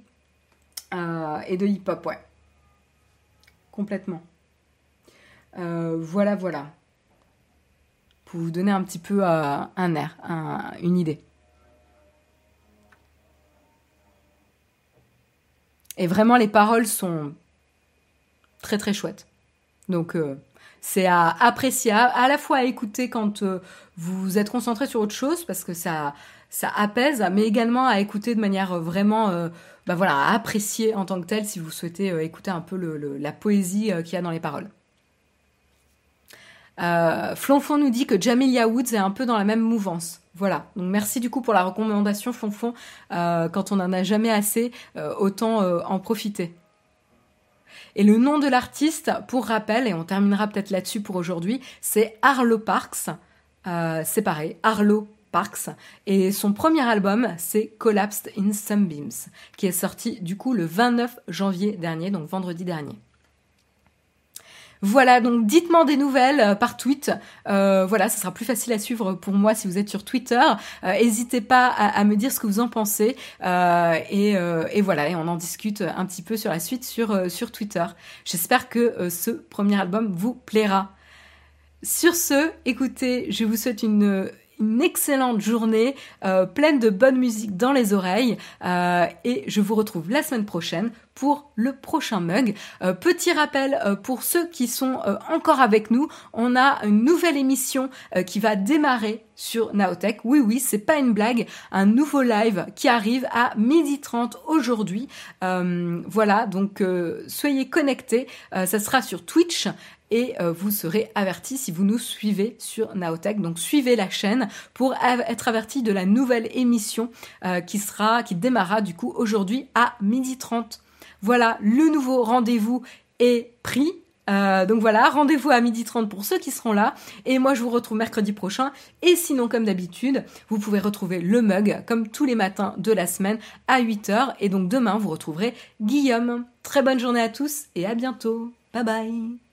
euh, et de hip-hop, ouais. Complètement. Euh, voilà, voilà. Pour vous donner un petit peu euh, un air, une idée. Et vraiment, les paroles sont très très chouettes. Donc, c'est à apprécier, à, la fois à écouter quand vous êtes concentré sur autre chose, parce que ça, ça apaise, mais également à écouter de manière vraiment bah voilà, à apprécier en tant que tel si vous souhaitez euh, écouter un peu la poésie euh, qu'il y a dans les paroles. Euh, Flonfon nous dit que Jamilia Woods est un peu dans la même mouvance. Voilà, donc merci du coup pour la recommandation Flonfon. quand on n'en a jamais assez, autant en profiter. Et le nom de l'artiste, pour rappel, et on terminera peut-être là-dessus pour aujourd'hui, c'est Arlo Parks. c'est pareil, Arlo Parks. Et son premier album, c'est Collapsed in Sunbeams, qui est sorti du coup le 29 janvier dernier, donc vendredi dernier. Voilà, donc dites-moi des nouvelles euh, par tweet. Euh, voilà, ce sera plus facile à suivre pour moi si vous êtes sur Twitter. Euh, n'hésitez pas à, me dire ce que vous en pensez. et, voilà, et on en discute un petit peu sur la suite sur, sur Twitter. J'espère que ce premier album vous plaira. Sur ce, écoutez, je vous souhaite une une excellente journée euh, pleine de bonne musique dans les oreilles euh, et je vous retrouve la semaine prochaine pour le prochain mug. Euh, petit rappel pour ceux qui sont encore avec nous, on a une nouvelle émission qui va démarrer sur Naotech. Oui oui, c'est pas une blague, un nouveau live qui arrive à 12h30 aujourd'hui. voilà, donc soyez connectés, ça sera sur Twitch et euh, vous serez averti si vous nous suivez sur Naotech. Donc suivez la chaîne pour être averti de la nouvelle émission euh, qui sera, qui démarrera du coup aujourd'hui à 12h30. Voilà, le nouveau rendez-vous est pris. Euh, donc voilà, rendez-vous à 12h30 pour ceux qui seront là. Et moi, je vous retrouve mercredi prochain. Et sinon, comme d'habitude, vous pouvez retrouver le mug comme tous les matins de la semaine à 8h. Et donc demain, vous retrouverez Guillaume. Très bonne journée à tous et à bientôt. Bye bye